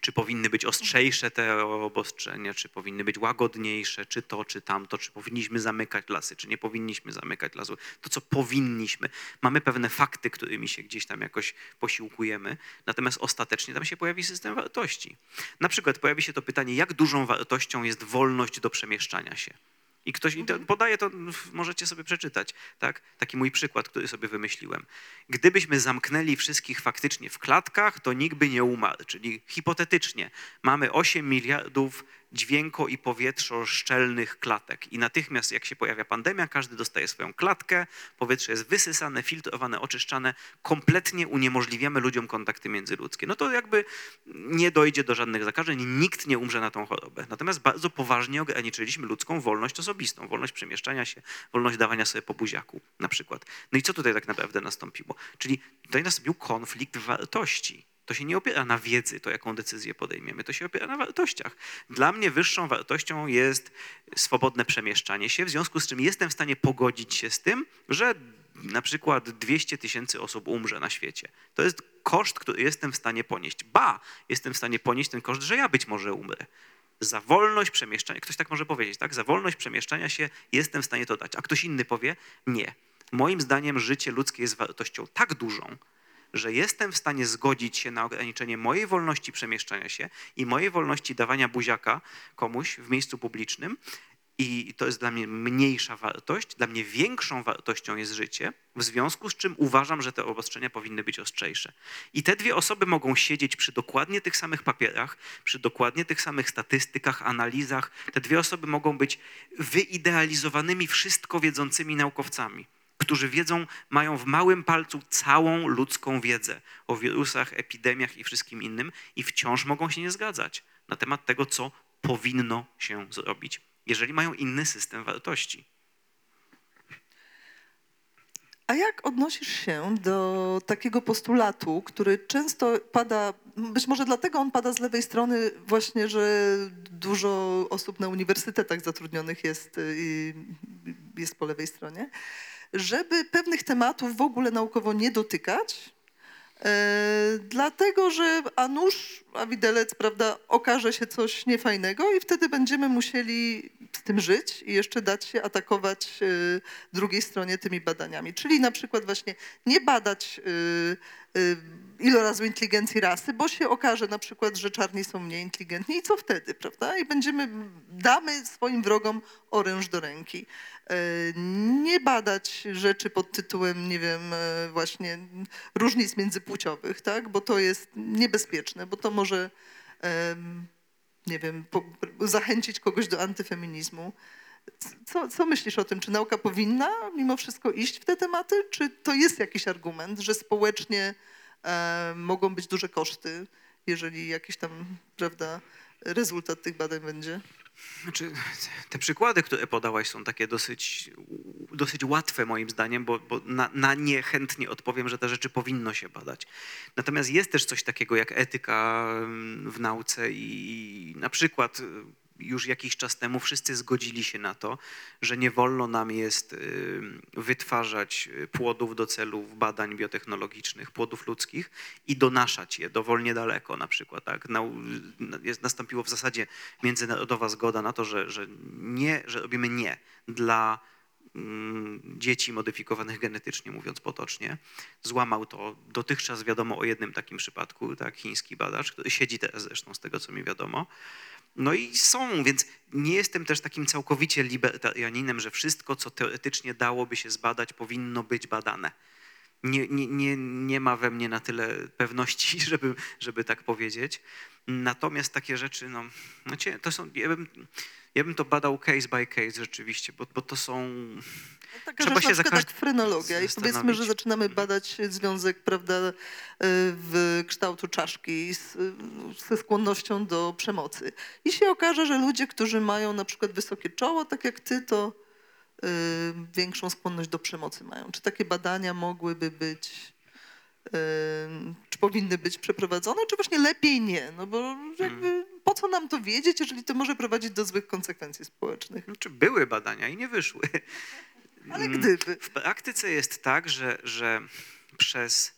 [SPEAKER 3] Czy powinny być ostrzejsze te obostrzenia, czy powinny być łagodniejsze, czy to, czy tamto, czy powinniśmy zamykać lasy, czy nie powinniśmy zamykać lasów. To, co powinniśmy. Mamy pewne fakty, którymi się gdzieś tam jakoś posiłkujemy, natomiast ostatecznie tam się pojawi system wartości. Na przykład pojawi się to pytanie, jak dużą wartością jest wolność do przemieszczania się. I ktoś i to podaje to, w- możecie sobie przeczytać, tak? Taki mój przykład, który sobie wymyśliłem. Gdybyśmy zamknęli wszystkich faktycznie w klatkach, to nikt by nie umarł. Czyli hipotetycznie mamy 8 miliardów dźwięko i powietrzo szczelnych klatek. I natychmiast jak się pojawia pandemia, każdy dostaje swoją klatkę, powietrze jest wysysane, filtrowane, oczyszczane, kompletnie uniemożliwiamy ludziom kontakty międzyludzkie. No to jakby nie dojdzie do żadnych zakażeń, nikt nie umrze na tą chorobę. Natomiast bardzo poważnie ograniczyliśmy ludzką wolność osobistą, wolność przemieszczania się, wolność dawania sobie po buziaku na przykład. No i co tutaj tak naprawdę nastąpiło? Czyli tutaj nastąpił konflikt wartości. To się nie opiera na wiedzy, to jaką decyzję podejmiemy, to się opiera na wartościach. Dla mnie wyższą wartością jest swobodne przemieszczanie się, w związku z czym jestem w stanie pogodzić się z tym, że na przykład 200 tysięcy osób umrze na świecie. To jest koszt, który jestem w stanie ponieść. Ba, jestem w stanie ponieść ten koszt, że ja być może umrę. Za wolność przemieszczania, ktoś tak może powiedzieć, tak? Za wolność przemieszczania się jestem w stanie to dać. A ktoś inny powie, nie. Moim zdaniem życie ludzkie jest wartością tak dużą, że jestem w stanie zgodzić się na ograniczenie mojej wolności przemieszczania się i mojej wolności dawania buziaka komuś w miejscu publicznym. I to jest dla mnie mniejsza wartość, dla mnie większą wartością jest życie, w związku z czym uważam, że te obostrzenia powinny być ostrzejsze. I te dwie osoby mogą siedzieć przy dokładnie tych samych papierach, przy dokładnie tych samych statystykach, analizach. Te dwie osoby mogą być wyidealizowanymi, wszystko wiedzącymi naukowcami którzy wiedzą, mają w małym palcu całą ludzką wiedzę o wirusach, epidemiach i wszystkim innym i wciąż mogą się nie zgadzać na temat tego, co powinno się zrobić, jeżeli mają inny system wartości.
[SPEAKER 2] A jak odnosisz się do takiego postulatu, który często pada, być może dlatego on pada z lewej strony, właśnie, że dużo osób na uniwersytetach zatrudnionych jest, y, jest po lewej stronie, żeby pewnych tematów w ogóle naukowo nie dotykać, e, dlatego że a nuż, a widelec, prawda, okaże się coś niefajnego i wtedy będziemy musieli z tym żyć i jeszcze dać się atakować e, drugiej stronie tymi badaniami. Czyli na przykład właśnie nie badać e, ilorazu inteligencji rasy, bo się okaże na przykład, że czarni są mniej inteligentni i co wtedy, prawda? I będziemy, damy swoim wrogom oręż do ręki. E, Nie badać rzeczy pod tytułem, nie wiem, e, właśnie różnic międzypłciowych, tak? Bo to jest niebezpieczne, bo to może, nie wiem, zachęcić kogoś do antyfeminizmu. Co, co myślisz o tym? Czy nauka powinna mimo wszystko iść w te tematy? Czy to jest jakiś argument, że społecznie mogą być duże koszty, jeżeli jakiś tam, prawda, rezultat tych badań będzie?
[SPEAKER 3] Znaczy, te przykłady, które podałaś, są takie dosyć, dosyć łatwe moim zdaniem, bo, bo na, na nie chętnie odpowiem, że te rzeczy powinno się badać. Natomiast jest też coś takiego jak etyka mm, w nauce i na przykład już jakiś czas temu wszyscy zgodzili się na to, że nie wolno nam jest y, wytwarzać y, płodów do celów badań biotechnologicznych, płodów ludzkich i donaszać je dowolnie daleko na przykład. Tak? Nastąpiło w zasadzie międzynarodowa zgoda na to, że, że, nie, że robimy nie dla mm, dzieci modyfikowanych genetycznie, mówiąc potocznie. Złamał to dotychczas wiadomo o jednym takim przypadku, tak, chiński badacz, który siedzi teraz zresztą z tego, co mi wiadomo. No i są, więc nie jestem też takim całkowicie libertarianinem, że wszystko, co teoretycznie dałoby się zbadać, powinno być badane. Nie, nie, nie, nie ma we mnie na tyle pewności, żeby, żeby tak powiedzieć. Natomiast takie rzeczy, no, no to są, ja bym, ja bym to badał case by case rzeczywiście, bo, bo to są...
[SPEAKER 2] Taka
[SPEAKER 3] Trzeba się za każdym
[SPEAKER 2] frenologia i powiedzmy, że zaczynamy badać związek prawda, y, w kształtu czaszki z, ze skłonnością do przemocy. I się okaże, że ludzie, którzy mają na przykład wysokie czoło, tak jak ty, to y, większą skłonność do przemocy mają. Czy takie badania mogłyby być, y, czy powinny być przeprowadzone, czy właśnie lepiej nie? No bo jakby po co nam to wiedzieć, jeżeli to może prowadzić do złych konsekwencji społecznych?
[SPEAKER 3] Znaczy były badania i nie wyszły.
[SPEAKER 2] Ale
[SPEAKER 3] Mm,
[SPEAKER 2] gdyby.
[SPEAKER 3] W praktyce jest tak, że, że przez,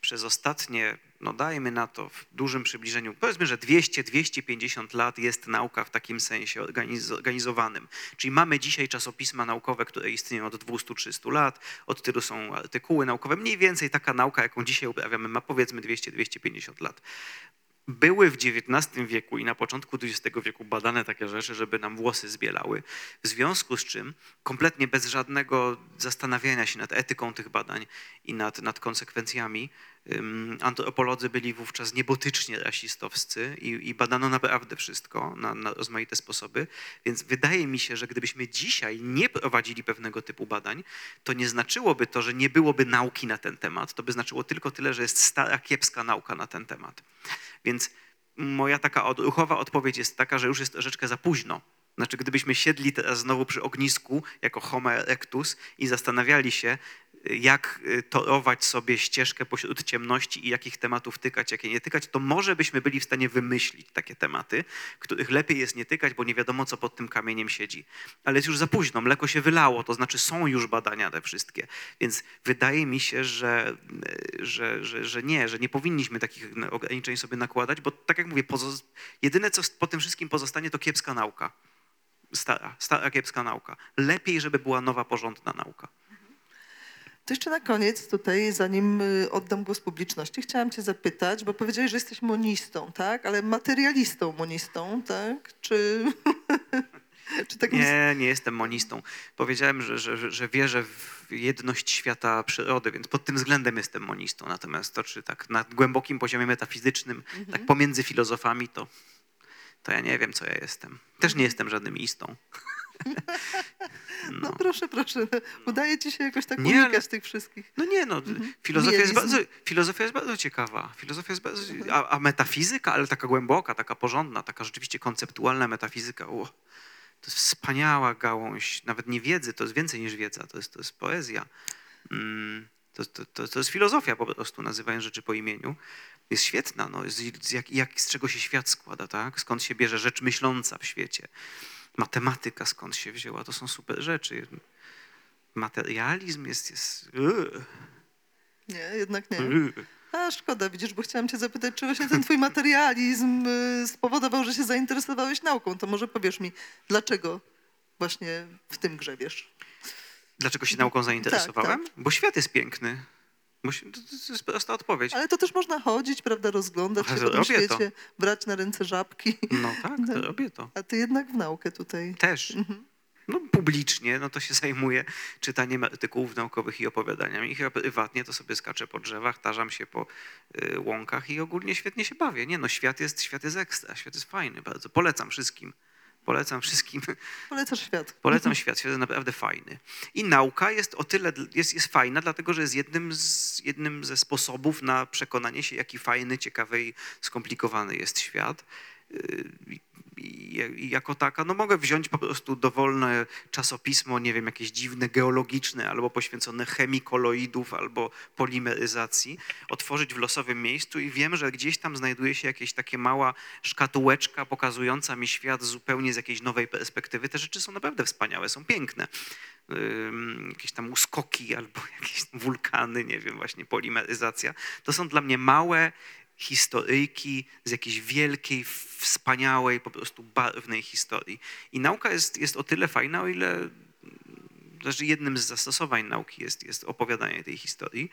[SPEAKER 3] przez ostatnie, no dajmy na to w dużym przybliżeniu, powiedzmy, że 200-250 lat jest nauka w takim sensie organiz- zorganizowanym. Czyli mamy dzisiaj czasopisma naukowe, które istnieją od 200-300 lat, od tylu są artykuły naukowe. Mniej więcej taka nauka, jaką dzisiaj uprawiamy, ma powiedzmy 200-250 lat. Były w XIX wieku i na początku XX wieku badane takie rzeczy, żeby nam włosy zbielały. W związku z czym kompletnie bez żadnego zastanawiania się nad etyką tych badań i nad, nad konsekwencjami antropolodzy byli wówczas niebotycznie rasistowscy i, i badano naprawdę wszystko na, na rozmaite sposoby. Więc wydaje mi się, że gdybyśmy dzisiaj nie prowadzili pewnego typu badań, to nie znaczyłoby to, że nie byłoby nauki na ten temat. To by znaczyło tylko tyle, że jest stara, kiepska nauka na ten temat. Więc moja taka odruchowa odpowiedź jest taka, że już jest troszeczkę za późno. Znaczy, gdybyśmy siedli teraz znowu przy ognisku jako Homo erectus i zastanawiali się, jak y, torować sobie ścieżkę pośród ciemności i jakich tematów tykać, jakie nie tykać, to może byśmy byli w stanie wymyślić takie tematy, których lepiej jest nie tykać, bo nie wiadomo, co pod tym kamieniem siedzi. Ale jest już za późno, mleko się wylało, to znaczy są już badania te wszystkie. Więc wydaje mi się, że, y, że, że, że nie, że nie powinniśmy takich ograniczeń sobie nakładać, bo tak jak mówię, pozo- jedyne, co po tym wszystkim pozostanie, to kiepska nauka. Stara, stara kiepska nauka. Lepiej, żeby była nowa, porządna nauka.
[SPEAKER 2] To jeszcze na koniec tutaj, zanim y, oddam głos publiczności, chciałam cię zapytać, bo powiedziałeś, że jesteś monistą, tak? Ale materialistą monistą, tak? Czy, czy takim...
[SPEAKER 3] Nie, nie jestem monistą. Powiedziałem, że, że, że- wierzę w jedność świata przyrody, więc pod tym względem jestem monistą. Natomiast to, czy tak na głębokim poziomie metafizycznym, tak pomiędzy filozofami, to, to ja nie wiem, co ja jestem. Też nie jestem żadnym istą.
[SPEAKER 2] No proszę, proszę, udaje ci się jakoś tak
[SPEAKER 3] Nie, ale-
[SPEAKER 2] unikać tych wszystkich.
[SPEAKER 3] No nie, no, filozofia, jest bardzo, filozofia jest bardzo ciekawa. Filozofia jest bardzo, a, a metafizyka, ale taka głęboka, taka porządna, taka rzeczywiście konceptualna metafizyka, o, to jest wspaniała gałąź, nawet nie wiedzy, to jest więcej niż wiedza, to jest, to jest poezja. Mm, to, to, to, to jest filozofia po prostu, nazywając rzeczy po imieniu. Jest świetna, no, z, z, jak, jak, z czego się świat składa, tak? skąd się bierze rzecz myśląca w świecie. Matematyka skąd się wzięła, to są super rzeczy. Materializm jest... jest
[SPEAKER 2] Nie, jednak nie.
[SPEAKER 3] ugh.
[SPEAKER 2] A szkoda, widzisz, bo chciałam cię zapytać, czy właśnie ten twój materializm y, spowodował, że się zainteresowałeś nauką. To może powiesz mi, dlaczego właśnie w tym grzebiesz?
[SPEAKER 3] Dlaczego się nauką zainteresowałem?
[SPEAKER 2] tak.
[SPEAKER 3] Bo świat jest piękny. Się, to, jest prosta odpowiedź.
[SPEAKER 2] Ale to też można chodzić, prawda, rozglądać się
[SPEAKER 3] Ale
[SPEAKER 2] po tym
[SPEAKER 3] robię to.
[SPEAKER 2] świecie, brać na ręce żabki.
[SPEAKER 3] No tak, to
[SPEAKER 2] Tak.
[SPEAKER 3] robię to.
[SPEAKER 2] A ty jednak w naukę tutaj.
[SPEAKER 3] Też.
[SPEAKER 2] Mhm.
[SPEAKER 3] No publicznie, no to się zajmuję czytaniem artykułów naukowych i opowiadaniami. I chyba prywatnie to sobie skaczę po drzewach, tarzam się po y, łąkach i ogólnie świetnie się bawię. Nie no, świat jest, świat jest ekstra, świat jest fajny bardzo. Polecam wszystkim. Polecam wszystkim.
[SPEAKER 2] Polecasz świat.
[SPEAKER 3] Polecam świat, świat jest naprawdę fajny. I nauka jest o tyle, jest, jest fajna, dlatego że jest jednym, z, jednym ze sposobów na przekonanie się, jaki fajny, ciekawy i skomplikowany jest świat. I jako taka, no mogę wziąć po prostu dowolne czasopismo, nie wiem, jakieś dziwne, geologiczne, albo poświęcone chemii koloidów, albo polimeryzacji, otworzyć w losowym miejscu i wiem, że gdzieś tam znajduje się jakieś takie mała szkatułeczka pokazująca mi świat zupełnie z jakiejś nowej perspektywy. Te rzeczy są naprawdę wspaniałe, są piękne. Jakieś tam uskoki albo jakieś wulkany, nie wiem, właśnie polimeryzacja. To są dla mnie małe historyjki z jakiejś wielkiej, wspaniałej, po prostu barwnej historii. I nauka jest, jest o tyle fajna, o ile znaczy jednym z zastosowań nauki jest, jest opowiadanie tej historii.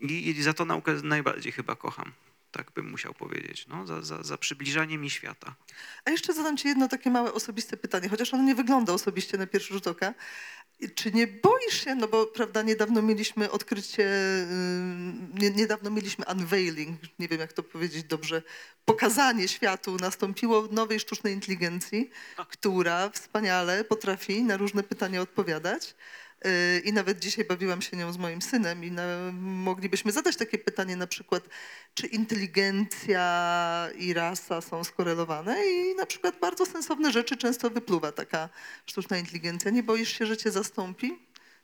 [SPEAKER 3] I, I za to naukę najbardziej chyba kocham. Tak bym musiał powiedzieć. No, za, za, za przybliżanie mi świata.
[SPEAKER 2] A jeszcze zadam ci jedno takie małe osobiste pytanie, chociaż ono nie wygląda osobiście na pierwszy rzut oka. Czy nie boisz się, no bo prawda, niedawno mieliśmy odkrycie, nie, niedawno mieliśmy unveiling, nie wiem jak to powiedzieć dobrze, pokazanie światu nastąpiło nowej sztucznej inteligencji, która wspaniale potrafi na różne pytania odpowiadać. Yy, I nawet dzisiaj bawiłam się nią z moim synem i na, moglibyśmy zadać takie pytanie na przykład, czy inteligencja i rasa są skorelowane i na przykład bardzo sensowne rzeczy często wypluwa taka sztuczna inteligencja. Nie boisz się, że cię zastąpi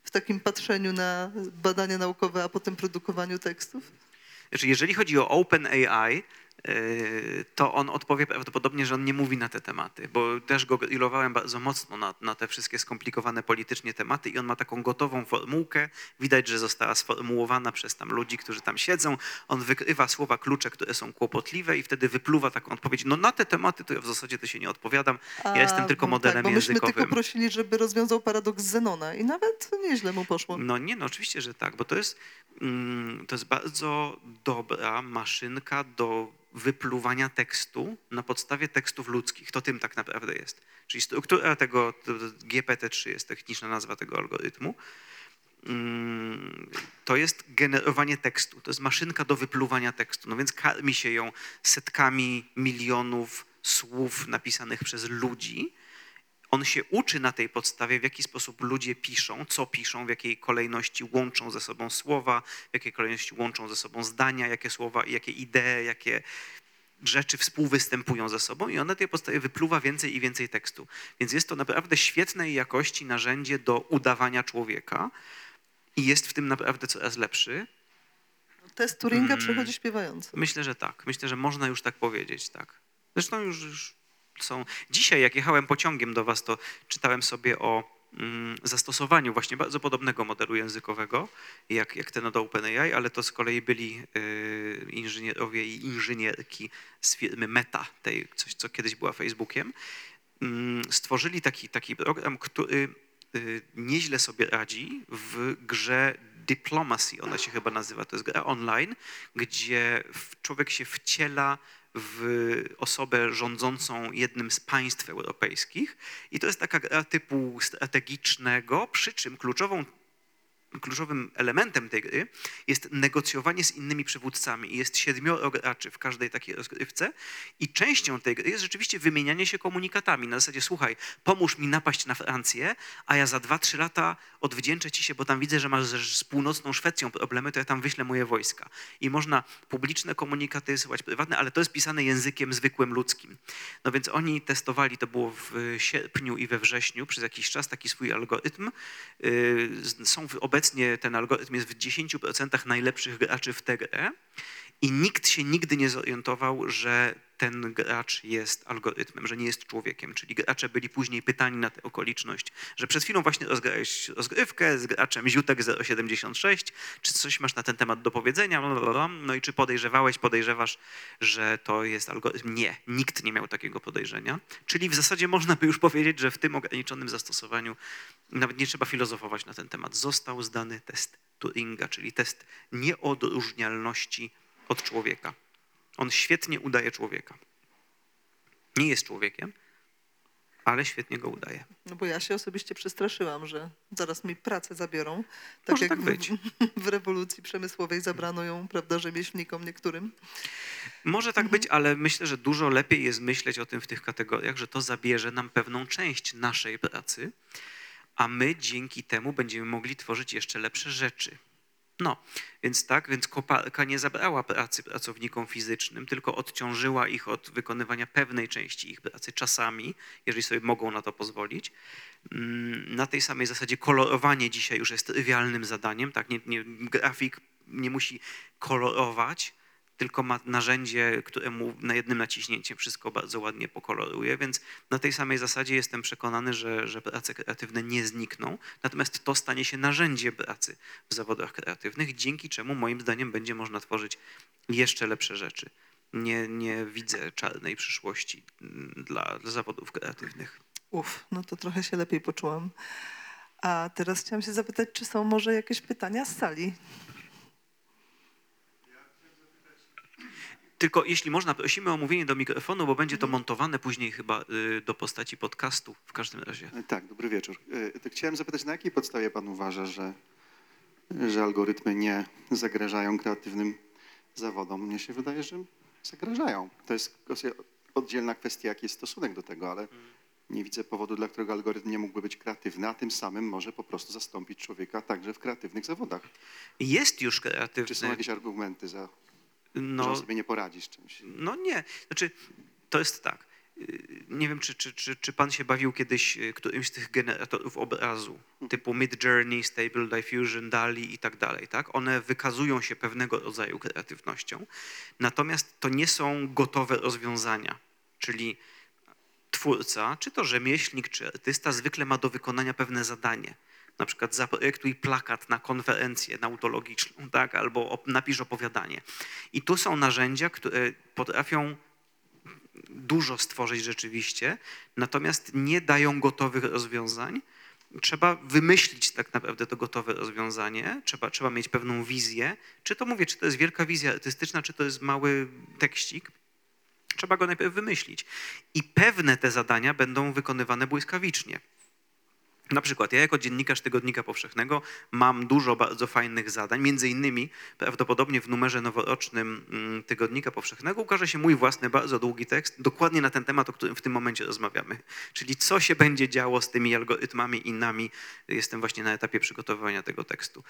[SPEAKER 2] w takim patrzeniu na badania naukowe, a potem produkowaniu tekstów?
[SPEAKER 3] Znaczy, jeżeli chodzi o OpenAI, to on odpowie prawdopodobnie, że on nie mówi na te tematy, bo też go grillowałem bardzo mocno na, na te wszystkie skomplikowane politycznie tematy i on ma taką gotową formułkę. Widać, że została sformułowana przez tam ludzi, którzy tam siedzą. On wykrywa słowa klucze, które są kłopotliwe i wtedy wypluwa taką odpowiedź. No na te tematy to ja w zasadzie to się nie odpowiadam. Ja jestem tylko
[SPEAKER 2] bo
[SPEAKER 3] modelem
[SPEAKER 2] tak, bo myśmy
[SPEAKER 3] językowym.
[SPEAKER 2] tylko prosili, żeby rozwiązał paradoks Zenona i nawet nieźle mu poszło.
[SPEAKER 3] No nie, no oczywiście, że tak, bo to jest, mm, to jest bardzo dobra maszynka do wypluwania tekstu na podstawie tekstów ludzkich. To tym tak naprawdę jest. Czyli struktura tego, to- to GPT-3 jest techniczna nazwa tego algorytmu. Mm, To jest generowanie tekstu. To jest maszynka do wypluwania tekstu. No więc karmi się ją setkami milionów słów napisanych przez ludzi. On się uczy na tej podstawie, w jaki sposób ludzie piszą, co piszą, w jakiej kolejności łączą ze sobą słowa, w jakiej kolejności łączą ze sobą zdania, jakie słowa, jakie idee, jakie rzeczy współwystępują ze sobą i on na tej podstawie wypluwa więcej i więcej tekstu. Więc jest to naprawdę świetnej jakości narzędzie do udawania człowieka i jest w tym naprawdę coraz lepszy.
[SPEAKER 2] Test Turinga
[SPEAKER 3] Mm.
[SPEAKER 2] przechodzi śpiewająco.
[SPEAKER 3] Myślę, że tak. Myślę, że można już tak powiedzieć, tak. Zresztą już, już są. Dzisiaj, jak jechałem pociągiem do Was, to czytałem sobie o mm, zastosowaniu właśnie bardzo podobnego modelu językowego, jak, jak ten od OpenAI, ale to z kolei byli y, inżynierowie i inżynierki z firmy Meta, tej, coś, co kiedyś była Facebookiem. Mm, stworzyli taki, taki program, który y, nieźle sobie radzi w grze Diplomacy, ona się chyba nazywa, to jest gra online, gdzie człowiek się wciela w osobę rządzącą jednym z państw europejskich. I to jest taka typu strategicznego, przy czym kluczową kluczowym elementem tej gry jest negocjowanie z innymi przywódcami. Jest siedmioro graczy w każdej takiej rozgrywce i częścią tej gry jest rzeczywiście wymienianie się komunikatami. Na zasadzie, słuchaj, pomóż mi napaść na Francję, a ja za dwa, trzy lata odwdzięczę ci się, bo tam widzę, że masz z północną Szwecją problemy, to ja tam wyślę moje wojska. I można publiczne komunikaty wysyłać prywatne, ale to jest pisane językiem zwykłym ludzkim. No więc oni testowali, to było w sierpniu i we wrześniu, przez jakiś czas taki swój algorytm. Z- Są w- obecnie ten algorytm jest w 10% najlepszych graczy w tę grę i nikt się nigdy nie zorientował, że ten gracz jest algorytmem, że nie jest człowiekiem. Czyli gracze byli później pytani na tę okoliczność, że przed chwilą właśnie rozgrałeś rozgrywkę z graczem Ziutek 076, czy coś masz na ten temat do powiedzenia, no i czy podejrzewałeś, podejrzewasz, że to jest algorytm? Nie, nikt nie miał takiego podejrzenia. Czyli w zasadzie można by już powiedzieć, że w tym ograniczonym zastosowaniu nawet nie trzeba filozofować na ten temat. Został zdany test Turinga, czyli test nieodróżnialności od człowieka. On świetnie udaje człowieka. Nie jest człowiekiem, ale świetnie go udaje.
[SPEAKER 2] No bo ja się osobiście przestraszyłam, że zaraz mi pracę zabiorą. Tak
[SPEAKER 3] Może
[SPEAKER 2] jak
[SPEAKER 3] tak być.
[SPEAKER 2] W, w rewolucji przemysłowej zabrano ją, prawda, rzemieślnikom niektórym.
[SPEAKER 3] Może tak być, ale myślę, że dużo lepiej jest myśleć o tym w tych kategoriach, że to zabierze nam pewną część naszej pracy, a my dzięki temu będziemy mogli tworzyć jeszcze lepsze rzeczy. No, więc tak, więc koparka nie zabrała pracy pracownikom fizycznym, tylko odciążyła ich od wykonywania pewnej części ich pracy czasami, jeżeli sobie mogą na to pozwolić. Mm, Na tej samej zasadzie kolorowanie dzisiaj już jest trywialnym zadaniem, tak, nie, nie, grafik nie musi kolorować, tylko ma narzędzie, które mu na jednym naciśnięciem wszystko bardzo ładnie pokoloruje, więc na tej samej zasadzie jestem przekonany, że, że prace kreatywne nie znikną, natomiast to stanie się narzędziem pracy w zawodach kreatywnych, dzięki czemu moim zdaniem będzie można tworzyć jeszcze lepsze rzeczy. Nie, nie widzę czarnej przyszłości mm, dla, dla zawodów kreatywnych.
[SPEAKER 2] Uf, no to trochę się lepiej poczułam. A teraz chciałam się zapytać, czy są może jakieś pytania z sali?
[SPEAKER 3] Tylko jeśli można, prosimy o mówienie do mikrofonu, bo będzie to montowane później chyba y, do postaci podcastu w każdym razie.
[SPEAKER 4] E, Tak, dobry wieczór. E, Chciałem zapytać, na jakiej podstawie pan uważa, że, że algorytmy nie zagrażają kreatywnym zawodom? Mnie się wydaje, że zagrażają. To jest oddzielna kwestia, jaki jest stosunek do tego, ale nie widzę powodu, dla którego algorytm nie mógłby być kreatywny, a tym samym może po prostu zastąpić człowieka także w kreatywnych zawodach.
[SPEAKER 3] Jest już
[SPEAKER 4] Czy są
[SPEAKER 3] kreatywny.
[SPEAKER 4] jakieś argumenty za, że
[SPEAKER 3] No,
[SPEAKER 4] on sobie nie poradzi z czymś?
[SPEAKER 3] No nie, znaczy to jest tak. Yy, Nie wiem, czy, czy, czy, czy pan się bawił kiedyś yy, którymś z tych generatorów obrazu, typu Mid Journey, Stable Diffusion, DALI i tak dalej, tak? One wykazują się pewnego rodzaju kreatywnością, natomiast to nie są gotowe rozwiązania, czyli twórca, czy to rzemieślnik, czy artysta zwykle ma do wykonania pewne zadanie. Na przykład zaprojektuj plakat na konferencję nautologiczną, tak? albo napisz opowiadanie. I tu są narzędzia, które potrafią dużo stworzyć rzeczywiście, natomiast nie dają gotowych rozwiązań. Trzeba wymyślić tak naprawdę to gotowe rozwiązanie, trzeba, trzeba mieć pewną wizję. Czy to mówię, czy to jest wielka wizja artystyczna, czy to jest mały tekścik, trzeba go najpierw wymyślić. I pewne te zadania będą wykonywane błyskawicznie. Na przykład ja jako dziennikarz Tygodnika Powszechnego mam dużo bardzo fajnych zadań, między innymi prawdopodobnie w numerze noworocznym mm, Tygodnika Powszechnego ukaże się mój własny bardzo długi tekst dokładnie na ten temat, o którym w tym momencie rozmawiamy. Czyli co się będzie działo z tymi algorytmami i nami. Jestem właśnie na etapie przygotowywania tego tekstu.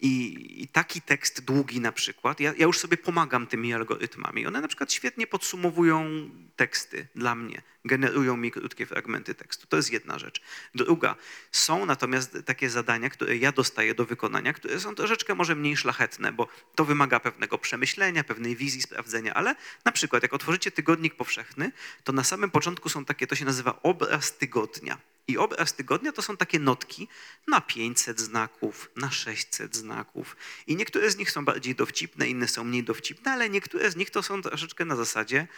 [SPEAKER 3] I, I taki tekst długi na przykład, ja, ja już sobie pomagam tymi algorytmami. One na przykład świetnie podsumowują teksty dla mnie, generują mi krótkie fragmenty tekstu. To jest jedna rzecz. Druga, są natomiast takie zadania, które ja dostaję do wykonania, które są troszeczkę może mniej szlachetne, bo to wymaga pewnego przemyślenia, pewnej wizji, sprawdzenia, ale na przykład jak otworzycie tygodnik powszechny, to na samym początku są takie, to się nazywa obraz tygodnia. I obraz tygodnia to są takie notki na 500 znaków, na 600 znaków. I niektóre z nich są bardziej dowcipne, inne są mniej dowcipne, ale niektóre z nich to są troszeczkę na zasadzie,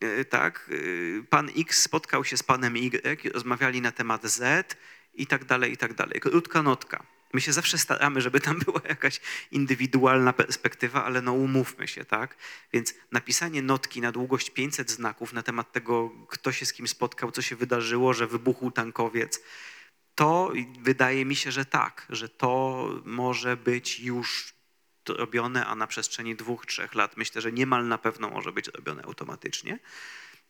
[SPEAKER 3] e, tak, e, pan X spotkał się z panem Y, rozmawiali na temat Z i tak dalej, i tak dalej. Krótka notka. My się zawsze staramy, żeby tam była jakaś indywidualna perspektywa, ale no umówmy się, tak? Więc napisanie notki na długość 500 znaków na temat tego, kto się z kim spotkał, co się wydarzyło, że wybuchł tankowiec, to wydaje mi się, że tak, że to może być już robione, a na przestrzeni dwóch, trzech lat myślę, że niemal na pewno może być robione automatycznie.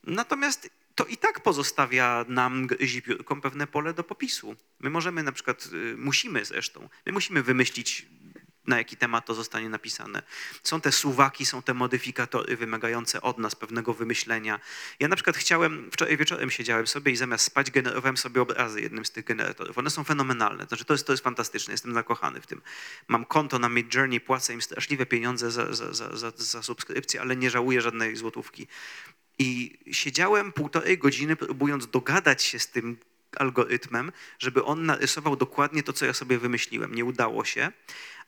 [SPEAKER 3] Natomiast to i tak pozostawia nam gryzi piórką pewne pole do popisu. My możemy na przykład, y, musimy zresztą, my musimy wymyślić, na jaki temat to zostanie napisane. Są te suwaki, są te modyfikatory wymagające od nas pewnego wymyślenia. Ja na przykład chciałem, wczoraj wieczorem siedziałem sobie i zamiast spać generowałem sobie obrazy jednym z tych generatorów. One są fenomenalne, znaczy to jest, to jest fantastyczne, jestem zakochany w tym. Mam konto na Midjourney, płacę im straszliwe pieniądze za, za, za, za, za subskrypcję, ale nie żałuję żadnej złotówki. I siedziałem półtorej godziny, próbując dogadać się z tym algorytmem, żeby on narysował dokładnie to, co ja sobie wymyśliłem. Nie udało się,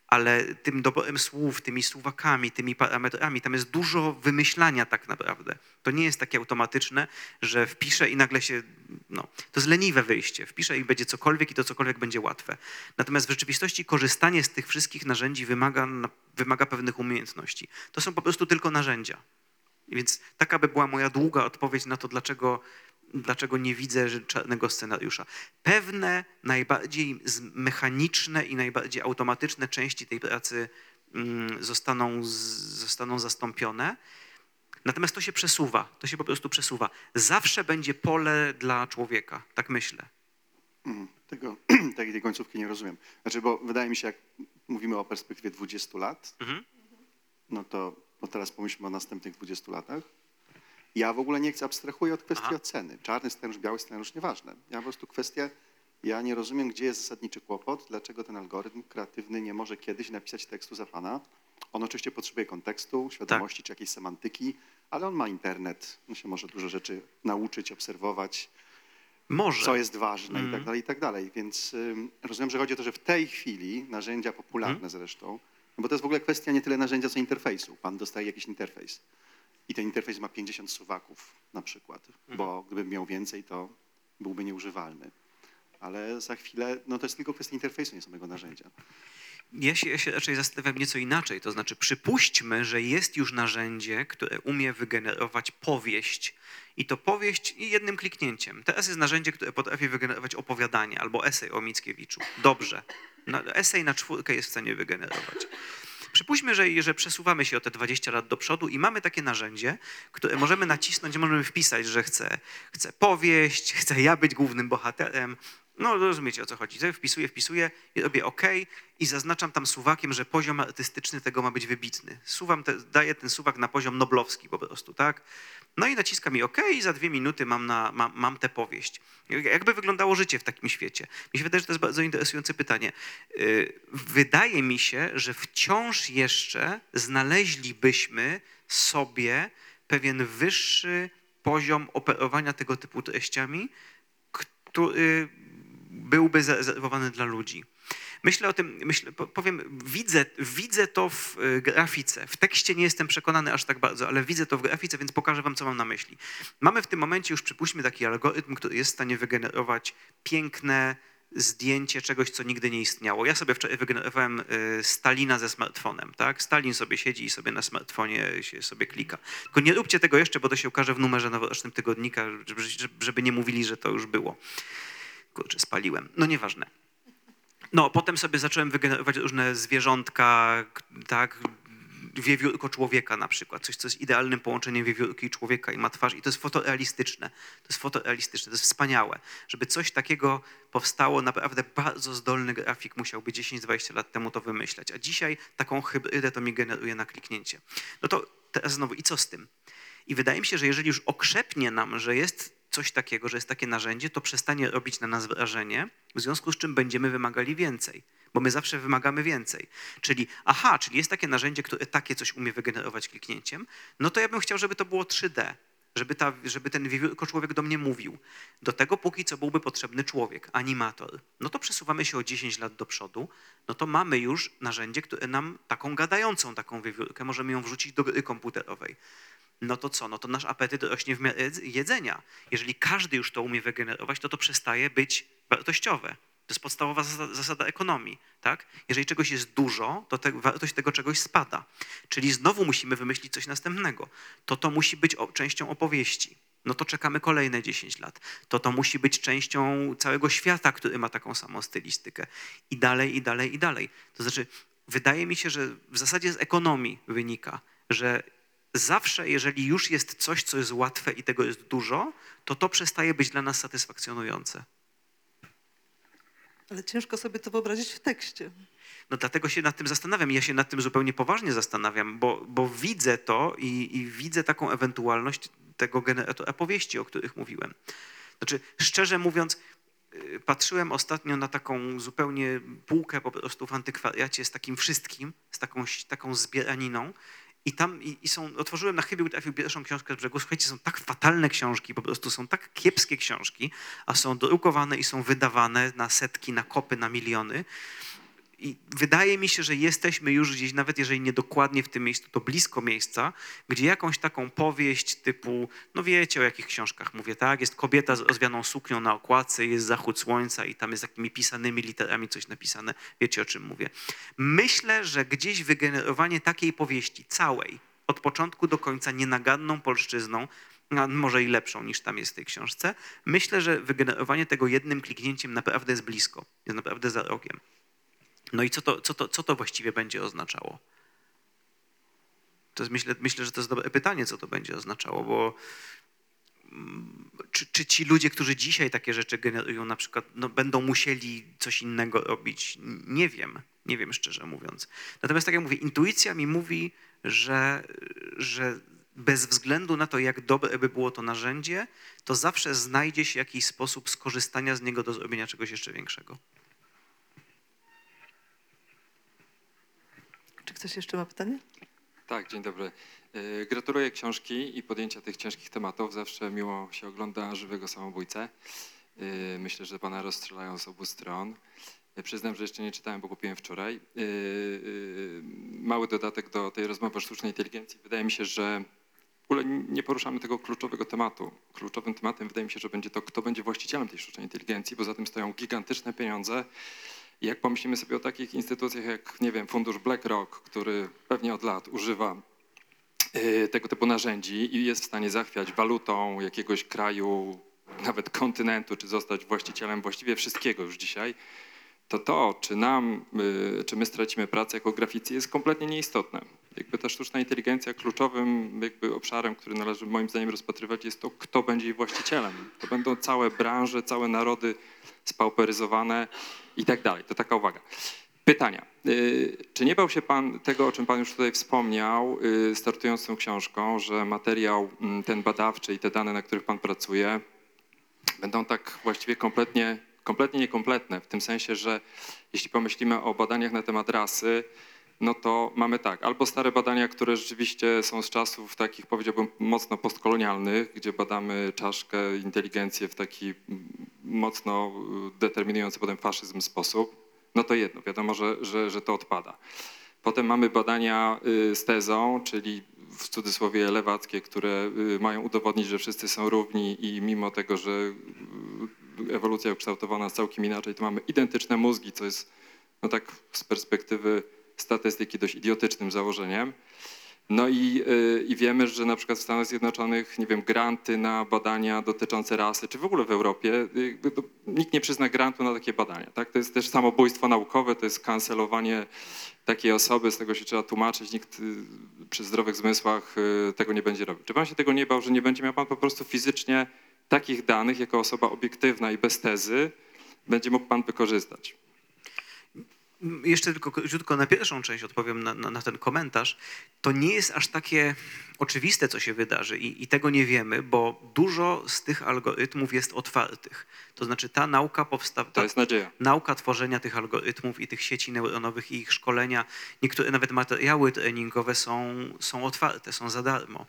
[SPEAKER 3] ale tym doborem słów, tymi słowakami, tymi parametrami, tam jest dużo wymyślania tak naprawdę. To nie jest takie automatyczne, że wpiszę i nagle się, no, to jest leniwe wyjście. Wpiszę i będzie cokolwiek i to cokolwiek będzie łatwe. Natomiast w rzeczywistości korzystanie z tych wszystkich narzędzi wymaga, wymaga pewnych umiejętności. To są po prostu tylko narzędzia. Więc taka by była moja długa odpowiedź na to, dlaczego, dlaczego nie widzę czarnego scenariusza. Pewne najbardziej mechaniczne i najbardziej automatyczne części tej pracy mm, zostaną, zostaną zastąpione. Natomiast to się przesuwa, to się po prostu przesuwa. Zawsze będzie pole dla człowieka, tak myślę.
[SPEAKER 4] Mhm. Tego, tej końcówki nie rozumiem. Znaczy, bo wydaje mi się, jak mówimy o perspektywie 20 lat, mhm. no to bo teraz pomyślmy o następnych 20 latach. Ja w ogóle nie chcę, abstrahuję od kwestii Aha. oceny. Czarny scenariusz, biały scenariusz, nieważne. Ja po prostu kwestia, ja nie rozumiem, gdzie jest zasadniczy kłopot, dlaczego ten algorytm kreatywny nie może kiedyś napisać tekstu za pana. On oczywiście potrzebuje kontekstu, świadomości tak. czy jakiejś semantyki, ale on ma internet, on się może dużo rzeczy nauczyć, obserwować. Może. Co jest ważne mm. i tak dalej, i tak dalej. Więc ym, rozumiem, że chodzi o to, że w tej chwili narzędzia popularne mm. zresztą, no bo to jest w ogóle kwestia nie tyle narzędzia, co interfejsu. Pan dostaje jakiś interfejs i ten interfejs ma 50 suwaków na przykład, bo mhm. gdyby miał więcej, to byłby nieużywalny. Ale za chwilę, no to jest tylko kwestia interfejsu, nie samego narzędzia.
[SPEAKER 3] Ja się, ja się raczej zastanawiam nieco inaczej. To znaczy, przypuśćmy, że jest już narzędzie, które umie wygenerować powieść. I to powieść jednym kliknięciem. Teraz jest narzędzie, które potrafi wygenerować opowiadanie albo esej o Mickiewiczu. Dobrze. No, esej na czwórkę jest w stanie wygenerować. Przypuśćmy, że, że przesuwamy się o te 20 lat do przodu i mamy takie narzędzie, które możemy nacisnąć, możemy wpisać, że chcę, chcę powieść, chcę ja być głównym bohaterem, no rozumiecie o co chodzi. Ja wpisuję, wpisuję robię OK i zaznaczam tam suwakiem, że poziom artystyczny tego ma być wybitny. Suwam te, daję ten suwak na poziom noblowski po prostu, tak? No i naciskam i OK i za dwie minuty mam, na, mam, mam tę powieść. Jakby wyglądało życie w takim świecie? Mi się wydaje, że to jest bardzo interesujące pytanie. Y, wydaje mi się, że wciąż jeszcze znaleźlibyśmy sobie pewien wyższy poziom operowania tego typu treściami, który byłby zarezerwowany dla ludzi. Myślę o tym, myślę, powiem, widzę, widzę to w y, grafice. W tekście nie jestem przekonany aż tak bardzo, ale widzę to w grafice, więc pokażę wam, co mam na myśli. Mamy w tym momencie już, przypuśćmy, taki algorytm, który jest w stanie wygenerować piękne zdjęcie czegoś, co nigdy nie istniało. Ja sobie wczoraj wygenerowałem y, Stalina ze smartfonem, tak? Stalin sobie siedzi i sobie na smartfonie się sobie klika. Tylko nie róbcie tego jeszcze, bo to się ukaże w numerze noworocznym tygodnika, żeby nie mówili, że to już było. Kurczę, spaliłem. No nieważne. No, potem sobie zacząłem wygenerować różne zwierzątka, tak, wiewiórko człowieka na przykład, coś, co jest idealnym połączeniem wiewiórki i człowieka i ma twarz i to jest fotorealistyczne, to jest fotorealistyczne, to jest wspaniałe. Żeby coś takiego powstało, naprawdę bardzo zdolny grafik musiałby 10-20 lat temu to wymyśleć, a dzisiaj taką hybrydę to mi generuje na kliknięcie. No to teraz znowu, i co z tym? I wydaje mi się, że jeżeli już okrzepnie nam, że jest coś takiego, że jest takie narzędzie, to przestanie robić na nas wrażenie, w związku z czym będziemy wymagali więcej, bo my zawsze wymagamy więcej. Czyli, aha, czyli jest takie narzędzie, które takie coś umie wygenerować kliknięciem, no to ja bym chciał, żeby to było 3D, żeby, ta, żeby ten wiewiórko człowiek do mnie mówił. Do tego póki co byłby potrzebny człowiek, animator. No to przesuwamy się o 10 lat do przodu, no to mamy już narzędzie, które nam taką gadającą taką wiewiórkę, możemy ją wrzucić do gry komputerowej no to co? No to nasz apetyt rośnie w miarę jedz- jedzenia. Jeżeli każdy już to umie wygenerować, to to przestaje być wartościowe. To jest podstawowa zasada, ekonomii, tak? Jeżeli czegoś jest dużo, to te, wartość tego czegoś spada. Czyli znowu musimy wymyślić coś następnego. To to musi być częścią opowieści. No to czekamy kolejne 10 lat. To to musi być częścią całego świata, który ma taką samą stylistykę. I dalej, i dalej, i dalej. To znaczy, wydaje mi się, że w zasadzie z ekonomii wynika, że zawsze, jeżeli już jest coś, co jest łatwe i tego jest dużo, to to przestaje być dla nas satysfakcjonujące.
[SPEAKER 2] Ale ciężko sobie to wyobrazić w tekście.
[SPEAKER 3] No dlatego się nad tym zastanawiam. Ja się nad tym zupełnie poważnie zastanawiam, bo, bo widzę to i, i widzę taką ewentualność tego generatora opowieści, o których mówiłem. Znaczy, szczerze mówiąc, y, patrzyłem ostatnio na taką zupełnie półkę po prostu w antykwariacie z takim wszystkim, z taką, taką zbieraniną i tam i, i są, otworzyłem na chybił trafił pierwszą książkę z brzegu. Słuchajcie, są tak fatalne książki, po prostu są tak kiepskie książki, a są drukowane i są wydawane na setki, na kopy, na miliony. I wydaje mi się, że jesteśmy już gdzieś, nawet jeżeli nie dokładnie w tym miejscu, to blisko miejsca, gdzie jakąś taką powieść typu, no wiecie o jakich książkach mówię, tak? Jest kobieta z rozwianą suknią na okładce, jest zachód słońca i tam jest takimi pisanymi literami coś napisane. Wiecie o czym mówię. Myślę, że gdzieś wygenerowanie takiej powieści całej, od początku do końca, nienaganną polszczyzną, może i lepszą niż tam jest w tej książce, myślę, że wygenerowanie tego jednym kliknięciem naprawdę jest blisko, jest naprawdę za rogiem. No i co to, co, to, co to właściwie będzie oznaczało? To jest, myślę, myślę, że to jest dobre pytanie, co to będzie oznaczało, bo mm, czy, czy ci ludzie, którzy dzisiaj takie rzeczy generują, na przykład, no, będą musieli coś innego robić? Nie wiem, nie wiem szczerze mówiąc. Natomiast tak jak mówię, intuicja mi mówi, że, że bez względu na to, jak dobre by było to narzędzie, to zawsze znajdzie się jakiś sposób skorzystania z niego do zrobienia czegoś jeszcze większego.
[SPEAKER 2] Ktoś jeszcze ma pytanie?
[SPEAKER 5] Tak, dzień dobry. E, Gratuluję książki i podjęcia tych ciężkich tematów. Zawsze miło się ogląda żywego samobójcę. E, Myślę, że pana rozstrzelają z obu stron. E, Przyznam, że jeszcze nie czytałem, bo kupiłem wczoraj. Mały dodatek do tej rozmowy o sztucznej inteligencji. Wydaje mi się, że w ogóle nie poruszamy tego kluczowego tematu. Kluczowym tematem wydaje mi się, że będzie to, kto będzie właścicielem tej sztucznej inteligencji, bo za tym stoją gigantyczne pieniądze. Jak pomyślimy sobie o takich instytucjach jak, nie wiem, fundusz BlackRock, który pewnie od lat używa y, tego typu narzędzi i jest w stanie zachwiać walutą jakiegoś kraju, nawet kontynentu, czy zostać właścicielem właściwie wszystkiego już dzisiaj, to to, czy nam, y, czy my stracimy pracę jako graficy jest kompletnie nieistotne. Jakby ta sztuczna inteligencja kluczowym jakby obszarem, który należy moim zdaniem rozpatrywać jest to, kto będzie jej właścicielem. To będą całe branże, całe narody spauperyzowane i tak dalej. To taka uwaga. Pytania. Y, Czy nie bał się pan tego, o czym pan już tutaj wspomniał, y, startując tą książką, że materiał mm, ten badawczy i te dane, na których pan pracuje, będą tak właściwie kompletnie, kompletnie niekompletne, w tym sensie, że jeśli pomyślimy o badaniach na temat rasy, no to mamy tak, albo stare badania, które rzeczywiście są z czasów takich, powiedziałbym, mocno postkolonialnych, gdzie badamy czaszkę, inteligencję w taki mm, mocno y, determinujący potem faszyzm sposób, no to jedno, wiadomo, że, że, że to odpada. Potem mamy badania y, z tezą, czyli w cudzysłowie lewackie, które y, mają udowodnić, że wszyscy są równi i mimo tego, że ewolucja ukształtowana jest całkiem inaczej, to mamy identyczne mózgi, co jest no tak z perspektywy statystyki dość idiotycznym założeniem. No i, y, i wiemy, że na przykład w Stanach Zjednoczonych, nie wiem, granty na badania dotyczące rasy, czy w ogóle w Europie, y, to, nikt nie przyzna grantu na takie badania. Tak? To jest też samobójstwo naukowe, to jest kancelowanie takiej osoby, z tego się trzeba tłumaczyć, nikt y, przy zdrowych zmysłach tego nie będzie robił. Czy pan się tego nie bał, że nie będzie miał pan po prostu fizycznie takich danych, jako osoba obiektywna i bez tezy, będzie mógł pan wykorzystać?
[SPEAKER 3] Jeszcze tylko króciutko na pierwszą część odpowiem na, na, na ten komentarz. To nie jest aż takie oczywiste, co się wydarzy i, i tego nie wiemy, bo dużo z tych algorytmów jest otwartych. To znaczy ta nauka powstała,
[SPEAKER 5] To jest nadzieja.
[SPEAKER 3] nauka tworzenia tych algorytmów i tych sieci neuronowych i ich szkolenia, niektóre nawet materiały treningowe są, są otwarte, są za darmo.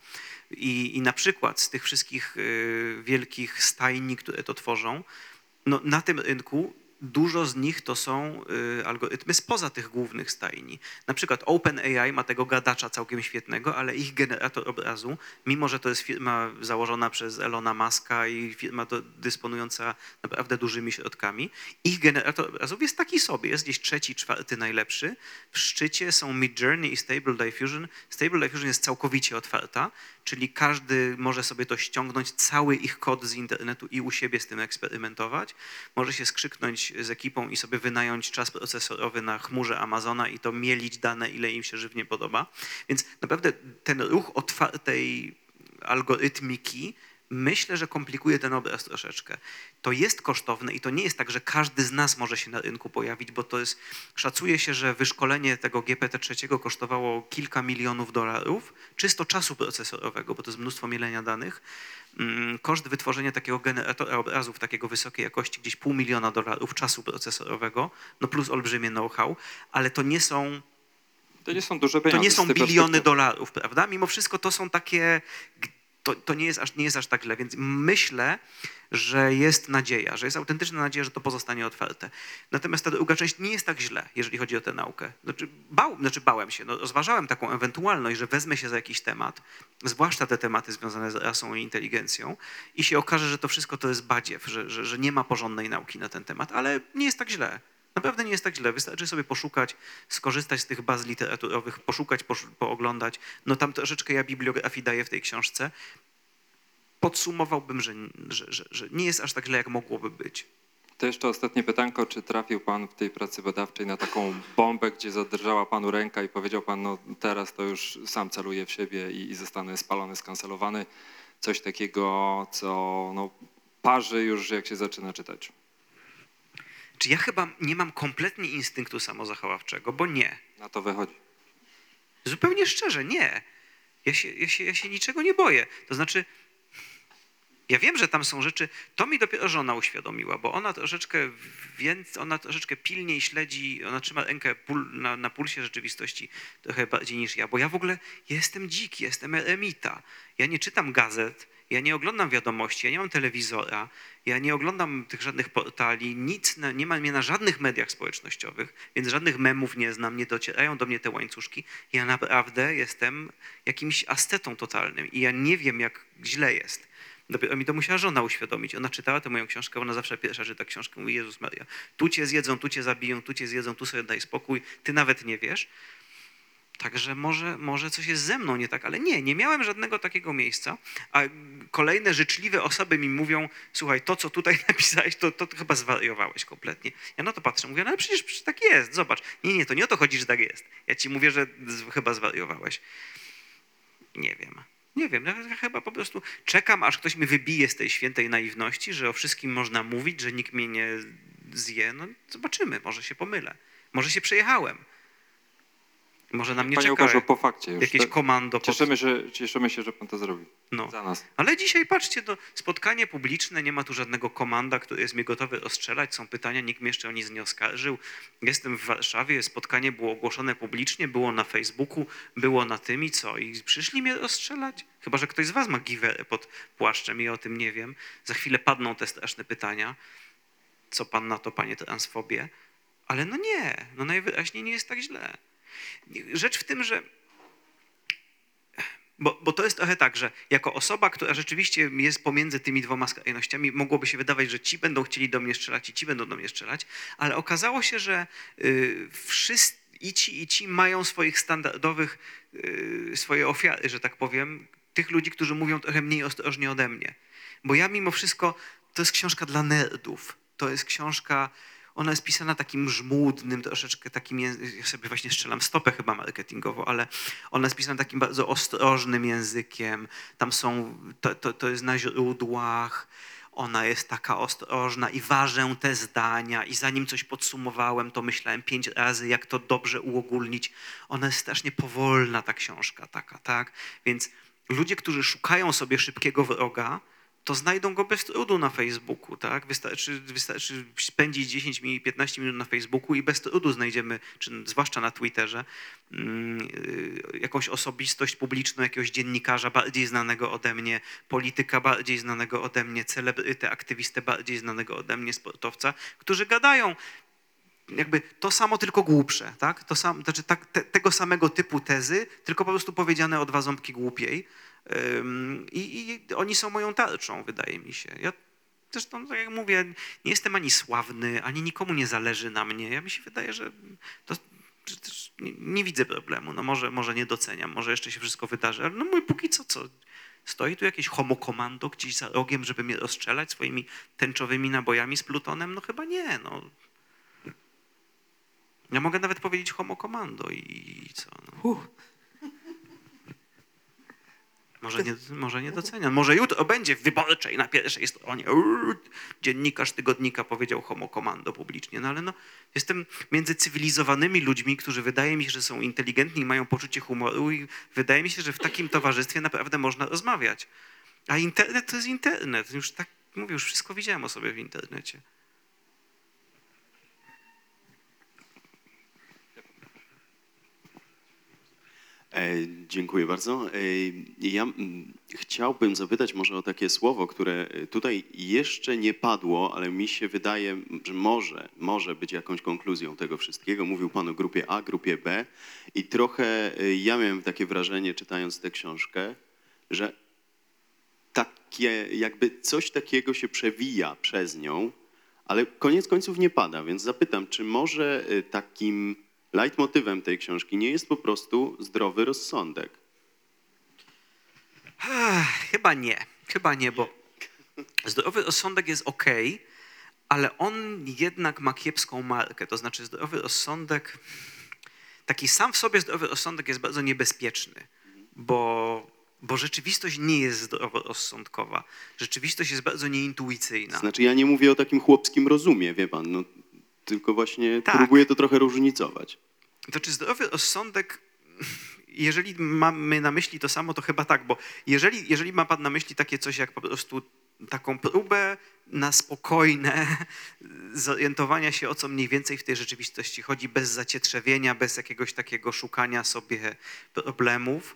[SPEAKER 3] I, I na przykład z tych wszystkich y, wielkich stajni, które to tworzą, no, na tym rynku dużo z nich to są y, algorytmy spoza tych głównych stajni. Na przykład OpenAI ma tego gadacza całkiem świetnego, ale ich generator obrazu, mimo że to jest firma założona przez Elona Muska i firma dysponująca naprawdę dużymi środkami, ich generator obrazów jest taki sobie, jest gdzieś trzeci, czwarty najlepszy. W szczycie są Midjourney i Stable Diffusion. Stable Diffusion jest całkowicie otwarta, czyli każdy może sobie to ściągnąć, cały ich kod z internetu i u siebie z tym eksperymentować. Może się skrzyknąć z ekipą i sobie wynająć czas procesorowy na chmurze Amazona i to mielić dane, ile im się żywnie podoba. Więc naprawdę ten ruch otwartej algorytmiki myślę, że komplikuje ten obraz troszeczkę. To jest kosztowne i to nie jest tak, że każdy z nas może się na rynku pojawić, bo to jest, szacuje się, że wyszkolenie tego GPT-3 kosztowało kilka milionów dolarów, czysto czasu procesorowego, bo to jest mnóstwo mielenia danych. Mm, Koszt wytworzenia takiego generatora obrazów takiego wysokiej jakości, gdzieś pół miliona dolarów czasu procesorowego, no plus olbrzymie know-how, ale to nie są
[SPEAKER 5] To nie są duże
[SPEAKER 3] to
[SPEAKER 5] pieniądze.
[SPEAKER 3] nie
[SPEAKER 5] z
[SPEAKER 3] są biliony dolarów, prawda? Mimo wszystko to są takie, to, to nie, jest aż, nie jest aż tak źle, więc myślę, że jest nadzieja, że jest autentyczna nadzieja, że to pozostanie otwarte. Natomiast ta druga część nie jest tak źle, jeżeli chodzi o tę naukę. Znaczy, bał, znaczy bałem się, no, rozważałem taką ewentualność, że wezmę się za jakiś temat, zwłaszcza te tematy związane z rasą i inteligencją i się okaże, że to wszystko to jest badziew, że, że, że nie ma porządnej nauki na ten temat, ale nie jest tak źle. Naprawdę nie jest tak źle. Wystarczy sobie poszukać, skorzystać z tych baz literaturowych, poszukać, posz- pooglądać. No tam troszeczkę ja bibliografii daję w tej książce. Podsumowałbym, że, że, że, że nie jest aż tak źle, jak mogłoby być.
[SPEAKER 5] To jeszcze ostatnie pytanko, czy trafił pan w tej pracy badawczej na taką bombę, gdzie zadrżała panu ręka i powiedział pan, no teraz to już sam celuję w siebie i, i zostanę spalony, skancelowany. Coś takiego, co no, parzy już jak się zaczyna czytać.
[SPEAKER 3] Czy ja chyba nie mam kompletnie instynktu samozachowawczego, bo nie.
[SPEAKER 5] Na to wychodzi.
[SPEAKER 3] Zupełnie szczerze, nie. Ja się, ja, się, ja się niczego nie boję. To znaczy, ja wiem, że tam są rzeczy, to mi dopiero żona uświadomiła, bo ona troszeczkę, więc ona troszeczkę pilniej śledzi, ona trzyma rękę pul, na, na pulsie rzeczywistości trochę bardziej niż ja, bo ja w ogóle jestem dziki, jestem eremita. Ja nie czytam gazet, ja nie oglądam wiadomości, ja nie mam telewizora, ja nie oglądam tych żadnych portali, nic, nie ma mnie na żadnych mediach społecznościowych, więc żadnych memów nie znam, nie docierają do mnie te łańcuszki. Ja naprawdę jestem jakimś ascetą totalnym i ja nie wiem, jak źle jest. Dopiero mi to musiała żona uświadomić. Ona czytała tę moją książkę, ona zawsze pierwsza czyta książkę, mówi Jezus Maria, tu cię zjedzą, tu cię zabiją, tu cię zjedzą, tu sobie daj spokój, ty nawet nie wiesz. Także może, może coś jest ze mną nie tak, ale nie, nie miałem żadnego takiego miejsca. A kolejne życzliwe osoby mi mówią, słuchaj, to co tutaj napisałeś, to, to chyba zwariowałeś kompletnie. Ja na to patrzę, mówię, no ale przecież, przecież tak jest, zobacz. Nie, nie, to nie o to chodzi, że tak jest. Ja ci mówię, że chyba zwariowałeś. Nie wiem. Nie wiem, ja chyba po prostu czekam, aż ktoś mi wybije z tej świętej naiwności, że o wszystkim można mówić, że nikt mnie nie zje. No zobaczymy, może się pomylę. Może się przejechałem. Może na mnie
[SPEAKER 5] Panie
[SPEAKER 3] czeka
[SPEAKER 5] Łukaszu, po fakcie już.
[SPEAKER 3] jakieś
[SPEAKER 5] To-
[SPEAKER 3] komando. Pod...
[SPEAKER 5] Cieszymy się, cieszymy się, że pan to zrobił.
[SPEAKER 3] No.
[SPEAKER 5] Za nas.
[SPEAKER 3] Ale dzisiaj patrzcie, to spotkanie publiczne, nie ma tu żadnego komanda, który jest mnie gotowy rozstrzelać, są pytania, nikt mnie jeszcze o nic nie oskarżył. Jestem w Warszawie, spotkanie było ogłoszone publicznie, było na Facebooku, było na tym i co? I przyszli mnie rozstrzelać? Chyba, że ktoś z was ma giwerę pod płaszczem i ja o tym nie wiem. Za chwilę padną te straszne pytania. Co pan na to, panie transfobie? Ale no nie, no najwyraźniej nie jest tak źle. Rzecz w tym, że bo, bo to jest trochę tak, że jako osoba, która rzeczywiście jest pomiędzy tymi dwoma skrajnościami, mogłoby się wydawać, że ci będą chcieli do mnie strzelać i ci będą do mnie strzelać, ale okazało się, że y, wszyscy, i ci, i ci mają swoich standardowych, yy, swoje ofiary, że tak powiem, tych ludzi, którzy mówią trochę mniej ostrożnie ode mnie. Bo ja mimo wszystko, to jest książka dla nerdów. To jest książka, ona jest pisana takim żmudnym, troszeczkę takim, ja sobie właśnie strzelam stopę chyba marketingowo, ale ona jest pisana takim bardzo ostrożnym językiem. Tam są, to, to, to jest na źródłach. Ona jest taka ostrożna i ważę te zdania i zanim coś podsumowałem, to myślałem pięć razy, jak to dobrze uogólnić. Ona jest strasznie powolna, ta książka taka, tak? Więc ludzie, którzy szukają sobie szybkiego wroga, to znajdą go bez trudu na Facebooku, tak? Wystarczy, wystarczy spędzić 10 minut, 15 minut na Facebooku i bez trudu znajdziemy, czy zwłaszcza na Twitterze, mm, y, jakąś osobistość publiczną, jakiegoś dziennikarza bardziej znanego ode mnie, polityka bardziej znanego ode mnie, celebrytę, aktywistę bardziej znanego ode mnie, sportowca, którzy gadają jakby to samo, tylko głupsze, tak? To sam, znaczy tak, te, tego samego typu tezy, tylko po prostu powiedziane o dwa ząbki głupiej. I, I oni są moją tarczą, wydaje mi się. Ja zresztą, tak jak mówię, nie jestem ani sławny, ani nikomu nie zależy na mnie. Ja mi się wydaje, że to nie, nie widzę problemu. No może, może nie doceniam, może jeszcze się wszystko wydarzy, ale no mój póki co, co? Stoi tu jakieś homo komando gdzieś za rogiem, żeby mnie rozstrzelać swoimi tęczowymi nabojami z plutonem? No chyba nie, no. Ja mogę nawet powiedzieć homo komando i, i co? No.
[SPEAKER 2] Uff.
[SPEAKER 3] Może nie, może nie doceniam. Może jutro będzie w wyborczej na pierwszej stronie. Uuu, dziennikarz tygodnika powiedział homo komando publicznie. No ale no, jestem między cywilizowanymi ludźmi, którzy wydaje mi się, że są inteligentni i mają poczucie humoru i wydaje mi się, że w takim towarzystwie naprawdę można rozmawiać. A internet to jest internet. Już tak mówię, już wszystko widziałem o sobie w internecie.
[SPEAKER 6] Dziękuję bardzo. E, Ja mm, chciałbym zapytać może o takie słowo, które e, tutaj jeszcze nie padło, ale mi się wydaje, że może, może być jakąś konkluzją tego wszystkiego. Mówił Pan o grupie A, grupie B i trochę e, ja miałem takie wrażenie, czytając tę książkę, że takie, jakby coś takiego się przewija przez nią, ale koniec końców nie pada, więc zapytam, czy może e, takim leitmotywem tej książki nie jest po prostu zdrowy rozsądek?
[SPEAKER 3] Chyba nie. Chyba nie, bo zdrowy rozsądek jest ok, ale on jednak ma kiepską markę. To znaczy zdrowy rozsądek, taki sam w sobie zdrowy rozsądek jest bardzo niebezpieczny, bo, bo rzeczywistość nie jest zdroworozsądkowa. Rzeczywistość jest bardzo nieintuicyjna.
[SPEAKER 6] Znaczy ja nie mówię o takim chłopskim rozumie, wie pan, no, tylko właśnie
[SPEAKER 3] Tak.
[SPEAKER 6] próbuję to trochę różnicować.
[SPEAKER 3] To czy zdrowy rozsądek, jeżeli mamy na myśli to samo, to chyba tak, bo jeżeli, jeżeli ma pan na myśli takie coś jak po prostu taką próbę na spokojne zorientowania się, o co mniej więcej w tej rzeczywistości chodzi, bez zacietrzewienia, bez jakiegoś takiego szukania sobie problemów,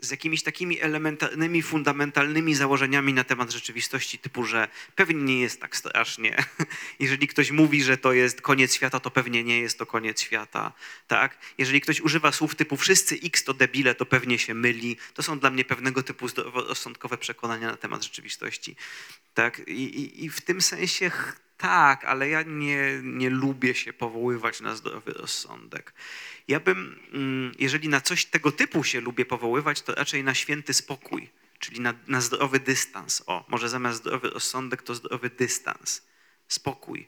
[SPEAKER 3] z jakimiś takimi elementarnymi, fundamentalnymi założeniami na temat rzeczywistości, typu, że pewnie nie jest tak strasznie. Jeżeli ktoś mówi, że to jest koniec świata, to pewnie nie jest to koniec świata. Tak? Jeżeli ktoś używa słów typu wszyscy X to debile, to pewnie się myli. To są dla mnie pewnego typu zdroworozsądkowe przekonania na temat rzeczywistości. Tak? I, i, i w tym sensie tak, ale ja nie, nie lubię się powoływać na zdrowy rozsądek. Ja bym, mm, jeżeli na coś tego typu się lubię powoływać, to raczej na święty spokój, czyli na, na zdrowy dystans. O, może zamiast zdrowy rozsądek to zdrowy dystans, spokój.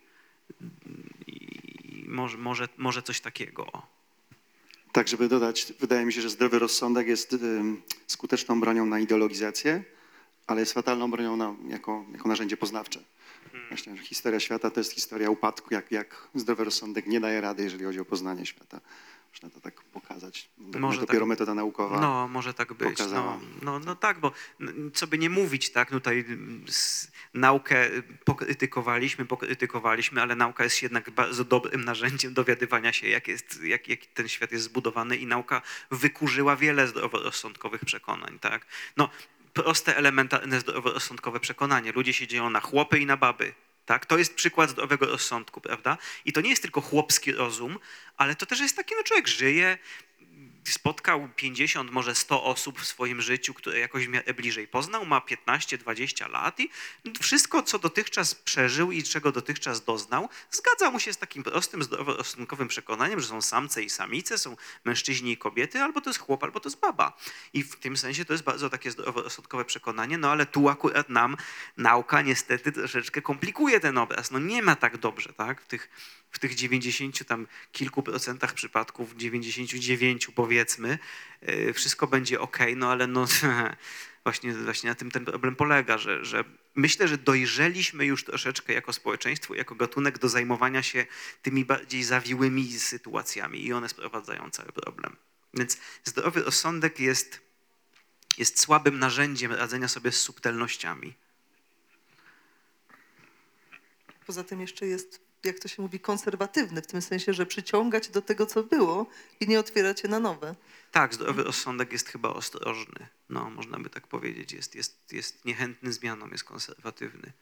[SPEAKER 3] I może, może, może coś takiego. O.
[SPEAKER 4] Tak, żeby dodać, wydaje mi się, że zdrowy rozsądek jest skuteczną bronią na ideologizację, ale jest fatalną bronią na, jako, jako narzędzie poznawcze. Myślę, że historia świata to jest historia upadku, jak, jak zdrowy rozsądek nie daje rady, jeżeli chodzi o poznanie świata. Można to tak pokazać.
[SPEAKER 3] Może
[SPEAKER 4] dopiero
[SPEAKER 3] tak.
[SPEAKER 4] metoda naukowa.
[SPEAKER 3] No, może tak być. No, no, no tak, bo co by nie mówić, tak, tutaj mm, naukę pokrytykowaliśmy, pokrytykowaliśmy, ale nauka jest jednak bardzo dobrym narzędziem dowiadywania się, jak, jest, jak, jak ten świat jest zbudowany i nauka wykurzyła wiele zdroworozsądkowych przekonań, tak. No, proste, elementarne zdroworozsądkowe przekonanie. Ludzie się dzieją na chłopy i na baby. Tak? To jest przykład zdrowego rozsądku, prawda? I to nie jest tylko chłopski rozum, ale to też jest taki, no człowiek żyje, spotkał 50, może 100 osób w swoim życiu, które jakoś bliżej poznał, ma 15-20 lat i wszystko, co dotychczas przeżył i czego dotychczas doznał, zgadza mu się z takim prostym, zdroworozsądkowym przekonaniem, że są samce i samice, są mężczyźni i kobiety, albo to jest chłop, albo to jest baba. I w tym sensie to jest bardzo takie zdroworozsądkowe przekonanie, no ale tu akurat nam nauka niestety troszeczkę komplikuje ten obraz. No nie ma tak dobrze, tak? W tych, w tych 90 tam kilku procentach przypadków, 99 powiedzmy, yy, wszystko będzie ok, no ale no właśnie, właśnie na tym ten problem polega, że, że myślę, że dojrzeliśmy już troszeczkę jako społeczeństwo, jako gatunek do zajmowania się tymi bardziej zawiłymi sytuacjami i one sprowadzają cały problem. Więc zdrowy rozsądek jest, jest słabym narzędziem radzenia sobie z subtelnościami.
[SPEAKER 2] Poza tym jeszcze jest, jak to się mówi, konserwatywny, w tym sensie, że przyciągać do tego, co było i nie otwierać się na nowe.
[SPEAKER 3] Tak, zdrowy rozsądek jest chyba ostrożny. No, można by tak powiedzieć. Jest, jest, jest niechętny zmianom, jest konserwatywny.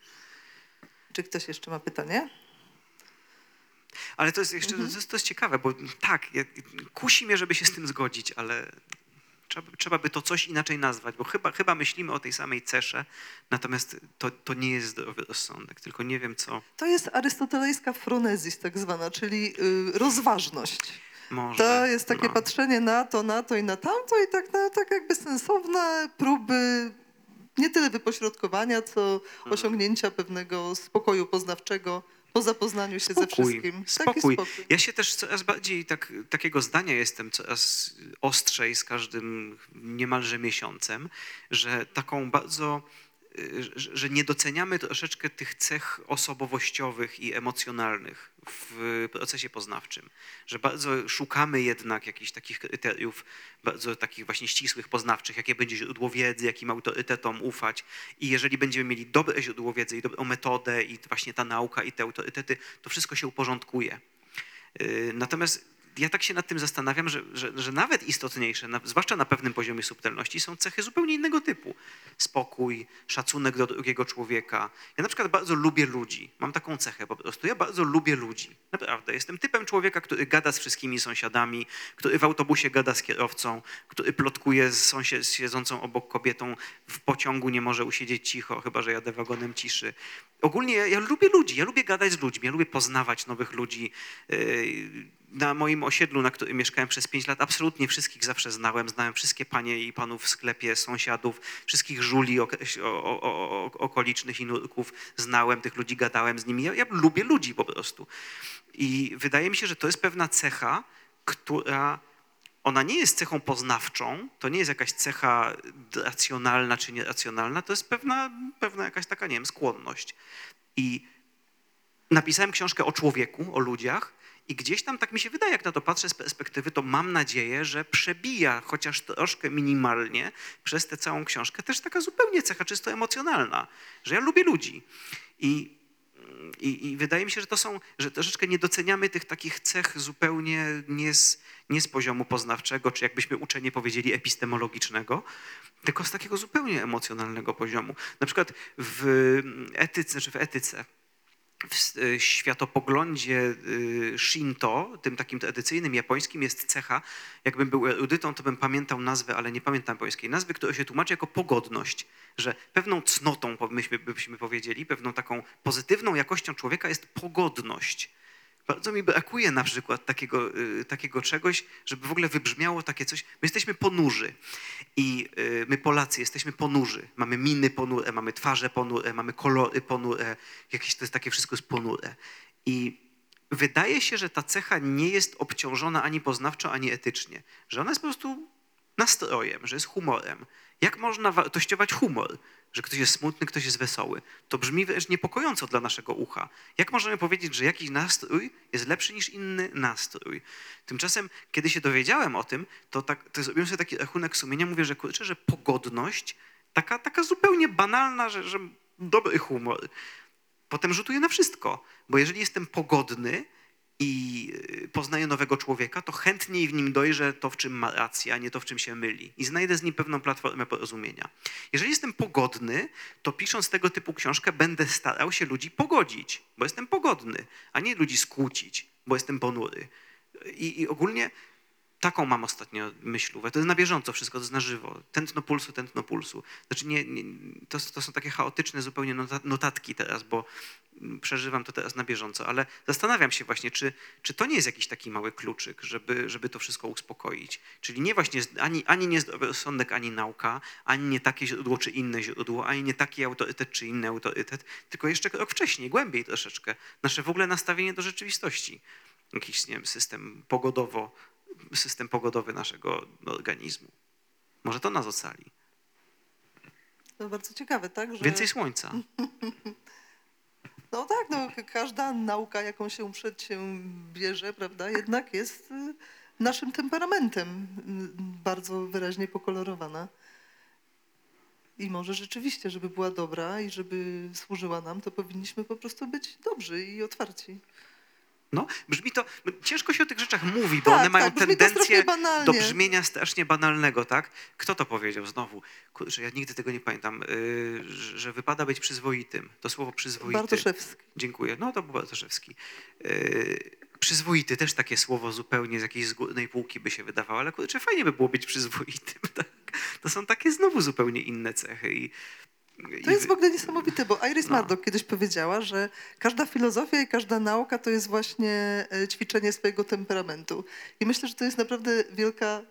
[SPEAKER 2] Czy ktoś jeszcze ma pytanie?
[SPEAKER 3] Ale to jest jeszcze to jest, to jest ciekawe, bo tak, kusi mnie, żeby się z tym zgodzić, ale trzeba, trzeba by to coś inaczej nazwać, bo chyba, chyba myślimy o tej samej cesze, natomiast to, to nie jest zdrowy rozsądek, tylko nie wiem co.
[SPEAKER 2] To jest arystotelejska fronezis tak zwana, czyli y, rozważność.
[SPEAKER 3] Może.
[SPEAKER 2] To jest takie
[SPEAKER 3] no.
[SPEAKER 2] patrzenie na to, na to i na tamto i tak, na, tak jakby sensowne próby nie tyle wypośrodkowania, co
[SPEAKER 3] Mhm.
[SPEAKER 2] osiągnięcia pewnego spokoju poznawczego po zapoznaniu się ze
[SPEAKER 3] Spokój,
[SPEAKER 2] wszystkim.
[SPEAKER 3] spokój.
[SPEAKER 2] Spokój.
[SPEAKER 3] Ja się też coraz bardziej tak, takiego zdania jestem, coraz ostrzej z każdym niemalże miesiącem, że taką bardzo, y, że nie doceniamy troszeczkę tych cech osobowościowych i emocjonalnych w procesie poznawczym. Że bardzo szukamy jednak jakichś takich kryteriów, bardzo takich właśnie ścisłych, poznawczych, jakie będzie źródło wiedzy, jakim autorytetom ufać. I jeżeli będziemy mieli dobre źródło wiedzy i dobrą metodę i właśnie ta nauka i te autorytety, to wszystko się uporządkuje. Yy, Natomiast ja tak się nad tym zastanawiam, że, że, że nawet istotniejsze, na, zwłaszcza na pewnym poziomie subtelności, są cechy zupełnie innego typu. Spokój, szacunek do drugiego człowieka. Ja na przykład bardzo lubię ludzi. Mam taką cechę po prostu. Ja bardzo lubię ludzi. Naprawdę. Jestem typem człowieka, który gada z wszystkimi sąsiadami, który w autobusie gada z kierowcą, który plotkuje z z siedzącą obok kobietą w pociągu, nie może usiedzieć cicho, chyba że jadę wagonem ciszy. Ogólnie ja, ja lubię ludzi, ja lubię gadać z ludźmi, ja lubię poznawać nowych ludzi. Yy, na moim osiedlu, na którym mieszkałem przez pięć lat, absolutnie wszystkich zawsze znałem. Znałem wszystkie panie i panów w sklepie, sąsiadów, wszystkich żuli okolicznych i nurków. Znałem tych ludzi, gadałem z nimi. Ja, ja lubię ludzi po prostu. I wydaje mi się, że to jest pewna cecha, która ona nie jest cechą poznawczą, to nie jest jakaś cecha racjonalna czy nieracjonalna, to jest pewna, pewna jakaś taka, nie wiem, skłonność. I napisałem książkę o człowieku, o ludziach i gdzieś tam, tak mi się wydaje, jak na to patrzę z perspektywy, to mam nadzieję, że przebija chociaż troszkę minimalnie przez tę całą książkę też taka zupełnie cecha czysto emocjonalna, że ja lubię ludzi. I i, I wydaje mi się, że to są, że troszeczkę nie doceniamy tych takich cech zupełnie nie z, nie z poziomu poznawczego, czy jakbyśmy uczeni powiedzieli epistemologicznego, tylko z takiego zupełnie emocjonalnego poziomu. Na przykład w etyce, czy w etyce, w y, światopoglądzie y, Shinto, tym takim tradycyjnym japońskim, jest cecha, jakbym był erudytą, to bym pamiętał nazwę, ale nie pamiętam japońskiej nazwy, która się tłumaczy jako pogodność, że pewną cnotą, myśmy, byśmy powiedzieli, pewną taką pozytywną jakością człowieka jest pogodność. Bardzo mi brakuje na przykład takiego, y, takiego czegoś, żeby w ogóle wybrzmiało takie coś. My jesteśmy ponurzy i y, my Polacy jesteśmy ponurzy. Mamy miny ponure, mamy twarze ponure, mamy kolory ponure, jakieś to jest takie wszystko jest ponure. I wydaje się, że ta cecha nie jest obciążona ani poznawczo, ani etycznie. Że ona jest po prostu nastrojem, że jest humorem. Jak można wartościować humor? Że ktoś jest smutny, ktoś jest wesoły. To brzmi wręcz niepokojąco dla naszego ucha. Jak możemy powiedzieć, że jakiś nastrój jest lepszy niż inny nastrój? Tymczasem, kiedy się dowiedziałem o tym, to, tak, to zrobiłem sobie taki rachunek sumienia, mówię, że kurczę, że pogodność, taka, taka zupełnie banalna, że, że dobry humor, potem rzutuje na wszystko. Bo jeżeli jestem pogodny, i y, poznaję nowego człowieka, to chętniej w nim dojrzę to, w czym ma rację, a nie to, w czym się myli. I znajdę z nim pewną platformę porozumienia. Jeżeli jestem pogodny, to pisząc tego typu książkę będę starał się ludzi pogodzić, bo jestem pogodny, a nie ludzi skłócić, bo jestem ponury. I, i ogólnie Taką mam ostatnio myślówę. To jest na bieżąco wszystko, to jest na żywo. Tętno pulsu, tętno pulsu. Znaczy nie, nie, to, to są takie chaotyczne zupełnie nota- notatki teraz, bo przeżywam to teraz na bieżąco, ale zastanawiam się właśnie, czy, czy to nie jest jakiś taki mały kluczyk, żeby, żeby to wszystko uspokoić. Czyli nie właśnie ani, ani nie zdrowy rozsądek, ani nauka, ani nie takie źródło, czy inne źródło, ani nie taki autorytet, czy inny autorytet, tylko jeszcze krok wcześniej, głębiej troszeczkę. Nasze w ogóle nastawienie do rzeczywistości. Jakiś, nie wiem, system pogodowo, system pogodowy naszego organizmu. Może to nas ocali.
[SPEAKER 2] To bardzo ciekawe, tak? Że,
[SPEAKER 3] Więcej słońca.
[SPEAKER 2] No tak, no, ka- każda nauka, jaką się przedsiębierze, prawda, jednak jest y, naszym temperamentem y, bardzo wyraźnie pokolorowana. I może rzeczywiście, żeby była dobra i żeby służyła nam, to powinniśmy po prostu być dobrzy i otwarci.
[SPEAKER 3] No, brzmi to, no, ciężko się o tych rzeczach mówi, bo
[SPEAKER 2] Tak,
[SPEAKER 3] one mają
[SPEAKER 2] tak, brzmi to
[SPEAKER 3] tendencję do brzmienia strasznie banalnego, tak? Kto to powiedział znowu? Kurczę, ja nigdy tego nie pamiętam, yy, że że wypada być przyzwoitym. To słowo przyzwoity.
[SPEAKER 2] Bartoszewski.
[SPEAKER 3] Dziękuję. No to był Bartoszewski. Yy, przyzwoity, też takie słowo zupełnie z jakiejś zgórnej półki by się wydawało, ale kurczę, fajnie by było być przyzwoitym. Tak? To są takie znowu zupełnie inne cechy. I,
[SPEAKER 2] To jest w ogóle niesamowite, bo Iris
[SPEAKER 3] No.
[SPEAKER 2] Murdoch kiedyś powiedziała, że każda filozofia i każda nauka to jest właśnie e, ćwiczenie swojego temperamentu. I myślę, że to jest naprawdę wielka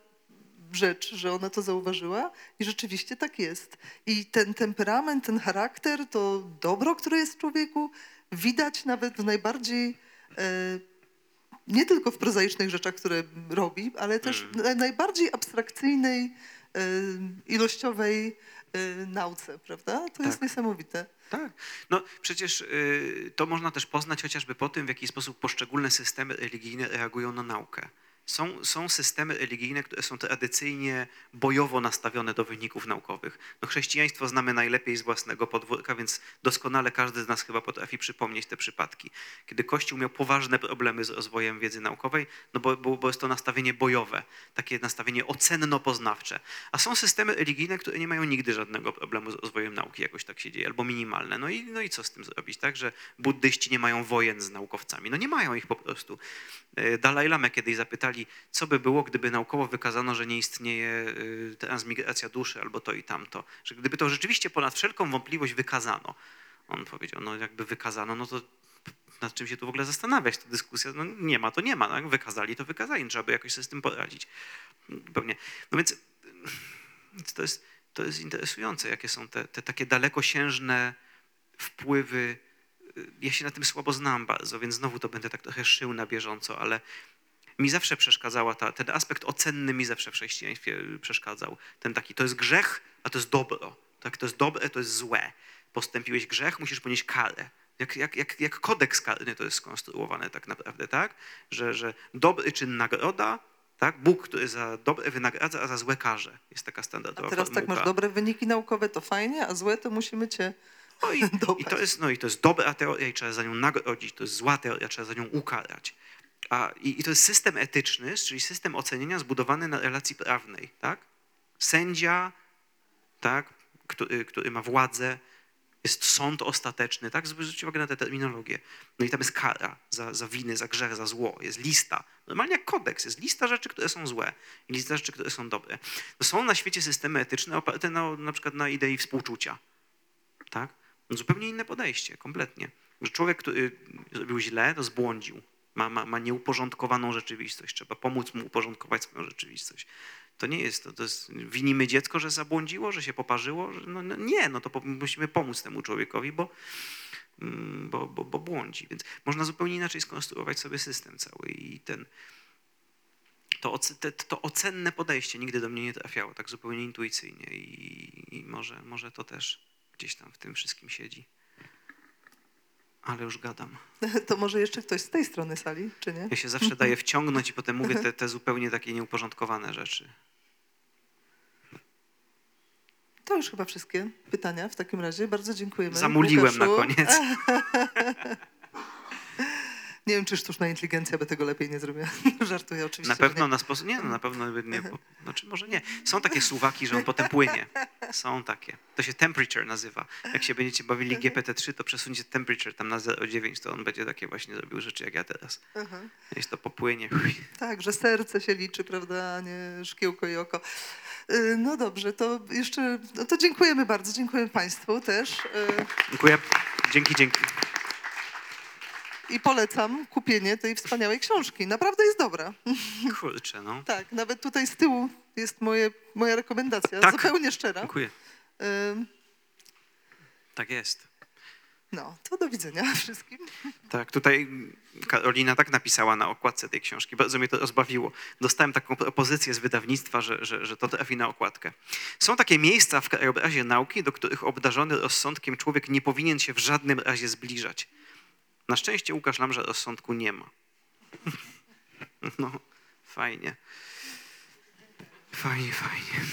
[SPEAKER 2] rzecz, że ona to zauważyła i rzeczywiście tak jest. I ten temperament, ten charakter, to dobro, które jest w człowieku, widać nawet w najbardziej, e, nie tylko w prozaicznych rzeczach, które robi, ale też
[SPEAKER 3] Mm.
[SPEAKER 2] w na- najbardziej abstrakcyjnej, e, ilościowej nauce, prawda? To jest
[SPEAKER 3] Tak.
[SPEAKER 2] niesamowite.
[SPEAKER 3] Tak. No przecież y, to można też poznać chociażby po tym, w jaki sposób poszczególne systemy religijne reagują na naukę. Są, są systemy religijne, które są tradycyjnie bojowo nastawione do wyników naukowych. No, chrześcijaństwo znamy najlepiej z własnego podwórka, więc doskonale każdy z nas chyba potrafi przypomnieć te przypadki, kiedy Kościół miał poważne problemy z rozwojem wiedzy naukowej, no bo, bo, bo jest to nastawienie bojowe, takie nastawienie ocenno-poznawcze. A są systemy religijne, które nie mają nigdy żadnego problemu z rozwojem nauki, jakoś tak się dzieje, albo minimalne. No i, no i co z tym zrobić, tak? Że buddyści nie mają wojen z naukowcami. No nie mają ich po prostu. E, Dalaj Lamę kiedyś zapytali, co by było, gdyby naukowo wykazano, że nie istnieje y, transmigracja duszy albo to i tamto. Że gdyby to rzeczywiście ponad wszelką wątpliwość wykazano. On powiedział, no jakby wykazano, no to nad czym się tu w ogóle zastanawiać, to dyskusja, no nie ma, to nie ma, tak? wykazali, to wykazali, trzeba by jakoś sobie z tym poradzić. Pewnie. No więc to jest, to jest interesujące, jakie są te, te takie dalekosiężne wpływy. Ja się na tym słabo znam bardzo, więc znowu to będę tak trochę szył na bieżąco, ale mi zawsze przeszkadzała ta, ten aspekt ocenny mi zawsze w chrześcijaństwie przeszkadzał. Ten taki, to jest grzech, a to jest dobro. Tak, to jest dobre, to jest złe. Postąpiłeś grzech, musisz ponieść karę. Jak, jak, jak, jak kodeks karny to jest skonstruowane tak naprawdę, tak? Że, że dobry czyn nagroda, tak? Bóg, który za dobre wynagradza, a za złe karze. Jest taka
[SPEAKER 2] A
[SPEAKER 3] standardowa
[SPEAKER 2] teraz tak
[SPEAKER 3] formułka.
[SPEAKER 2] masz dobre wyniki naukowe, to fajnie, a złe to musimy cię
[SPEAKER 3] No i, i, to jest, no i to jest dobra teoria i trzeba za nią nagrodzić, to jest zła teoria, trzeba za nią ukarać. A, i, I to jest system etyczny, czyli system oceniania zbudowany na relacji prawnej. Tak? Sędzia, tak, który, który ma władzę, jest sąd ostateczny, tak? Zwróćcie uwagę na tę terminologię. No i tam jest kara za, za winy, za grzech, za zło. Jest lista. Normalnie jak kodeks. Jest lista rzeczy, które są złe i lista rzeczy, które są dobre. No są na świecie systemy etyczne oparte na, na przykład na idei współczucia. Tak? No zupełnie inne podejście, kompletnie. Że człowiek, który zrobił źle, to zbłądził. Ma, ma, ma nieuporządkowaną rzeczywistość. Trzeba pomóc mu uporządkować swoją rzeczywistość. To nie jest to, to jest, winimy dziecko, że zabłądziło, że się poparzyło? Że, no, no nie, no to po, musimy pomóc temu człowiekowi, bo, mm, bo, bo, bo błądzi. Więc można zupełnie inaczej skonstruować sobie system cały i ten, to, to ocenne podejście nigdy do mnie nie trafiało, tak zupełnie intuicyjnie i, i może, może to też gdzieś tam w tym wszystkim siedzi. Ale już gadam.
[SPEAKER 2] To może jeszcze ktoś z tej strony sali, czy nie?
[SPEAKER 3] Ja się zawsze daję wciągnąć i potem mówię te, te zupełnie takie nieuporządkowane rzeczy.
[SPEAKER 2] To już chyba wszystkie pytania w takim razie. Bardzo dziękujemy.
[SPEAKER 3] Zamuliłem na
[SPEAKER 2] Łukaszu.
[SPEAKER 3] koniec.
[SPEAKER 2] Nie wiem, czy sztuczna inteligencja by tego lepiej nie zrobiła. Żartuję oczywiście.
[SPEAKER 3] Na pewno na sposób. Nie, no na pewno by nie. Bo, znaczy, może nie. Są takie suwaki, że on potem płynie. Są takie. To się temperature nazywa. Jak się będziecie bawili GPT-3, to przesuńcie temperature tam na 0,9, to on będzie takie właśnie robił rzeczy jak ja teraz.
[SPEAKER 2] Aha.
[SPEAKER 3] Jeśli to popłynie.
[SPEAKER 2] Tak, że serce się liczy, prawda, a nie szkiełko i oko. Y, No dobrze, to jeszcze, no to dziękujemy bardzo, dziękuję Państwu też y,
[SPEAKER 3] Dziękuję. Dzięki, dzięki.
[SPEAKER 2] I polecam kupienie tej wspaniałej książki. Naprawdę jest dobra.
[SPEAKER 3] Kurczę, no.
[SPEAKER 2] Tak, nawet tutaj z tyłu jest moje, moja rekomendacja,
[SPEAKER 3] Tak.
[SPEAKER 2] zupełnie szczera.
[SPEAKER 3] Dziękuję.
[SPEAKER 2] Y,
[SPEAKER 3] Tak jest.
[SPEAKER 2] No, to do widzenia wszystkim.
[SPEAKER 3] Tak, tutaj Karolina tak napisała na okładce tej książki. Bardzo mnie to rozbawiło. Dostałem taką propozycję z wydawnictwa, że, że, że to trafi na okładkę. Są takie miejsca w krajobrazie nauki, do których obdarzony rozsądkiem człowiek nie powinien się w żadnym razie zbliżać. Na szczęście Łukasz Lamża rozsądku nie ma. No, fajnie. Fajnie, fajnie.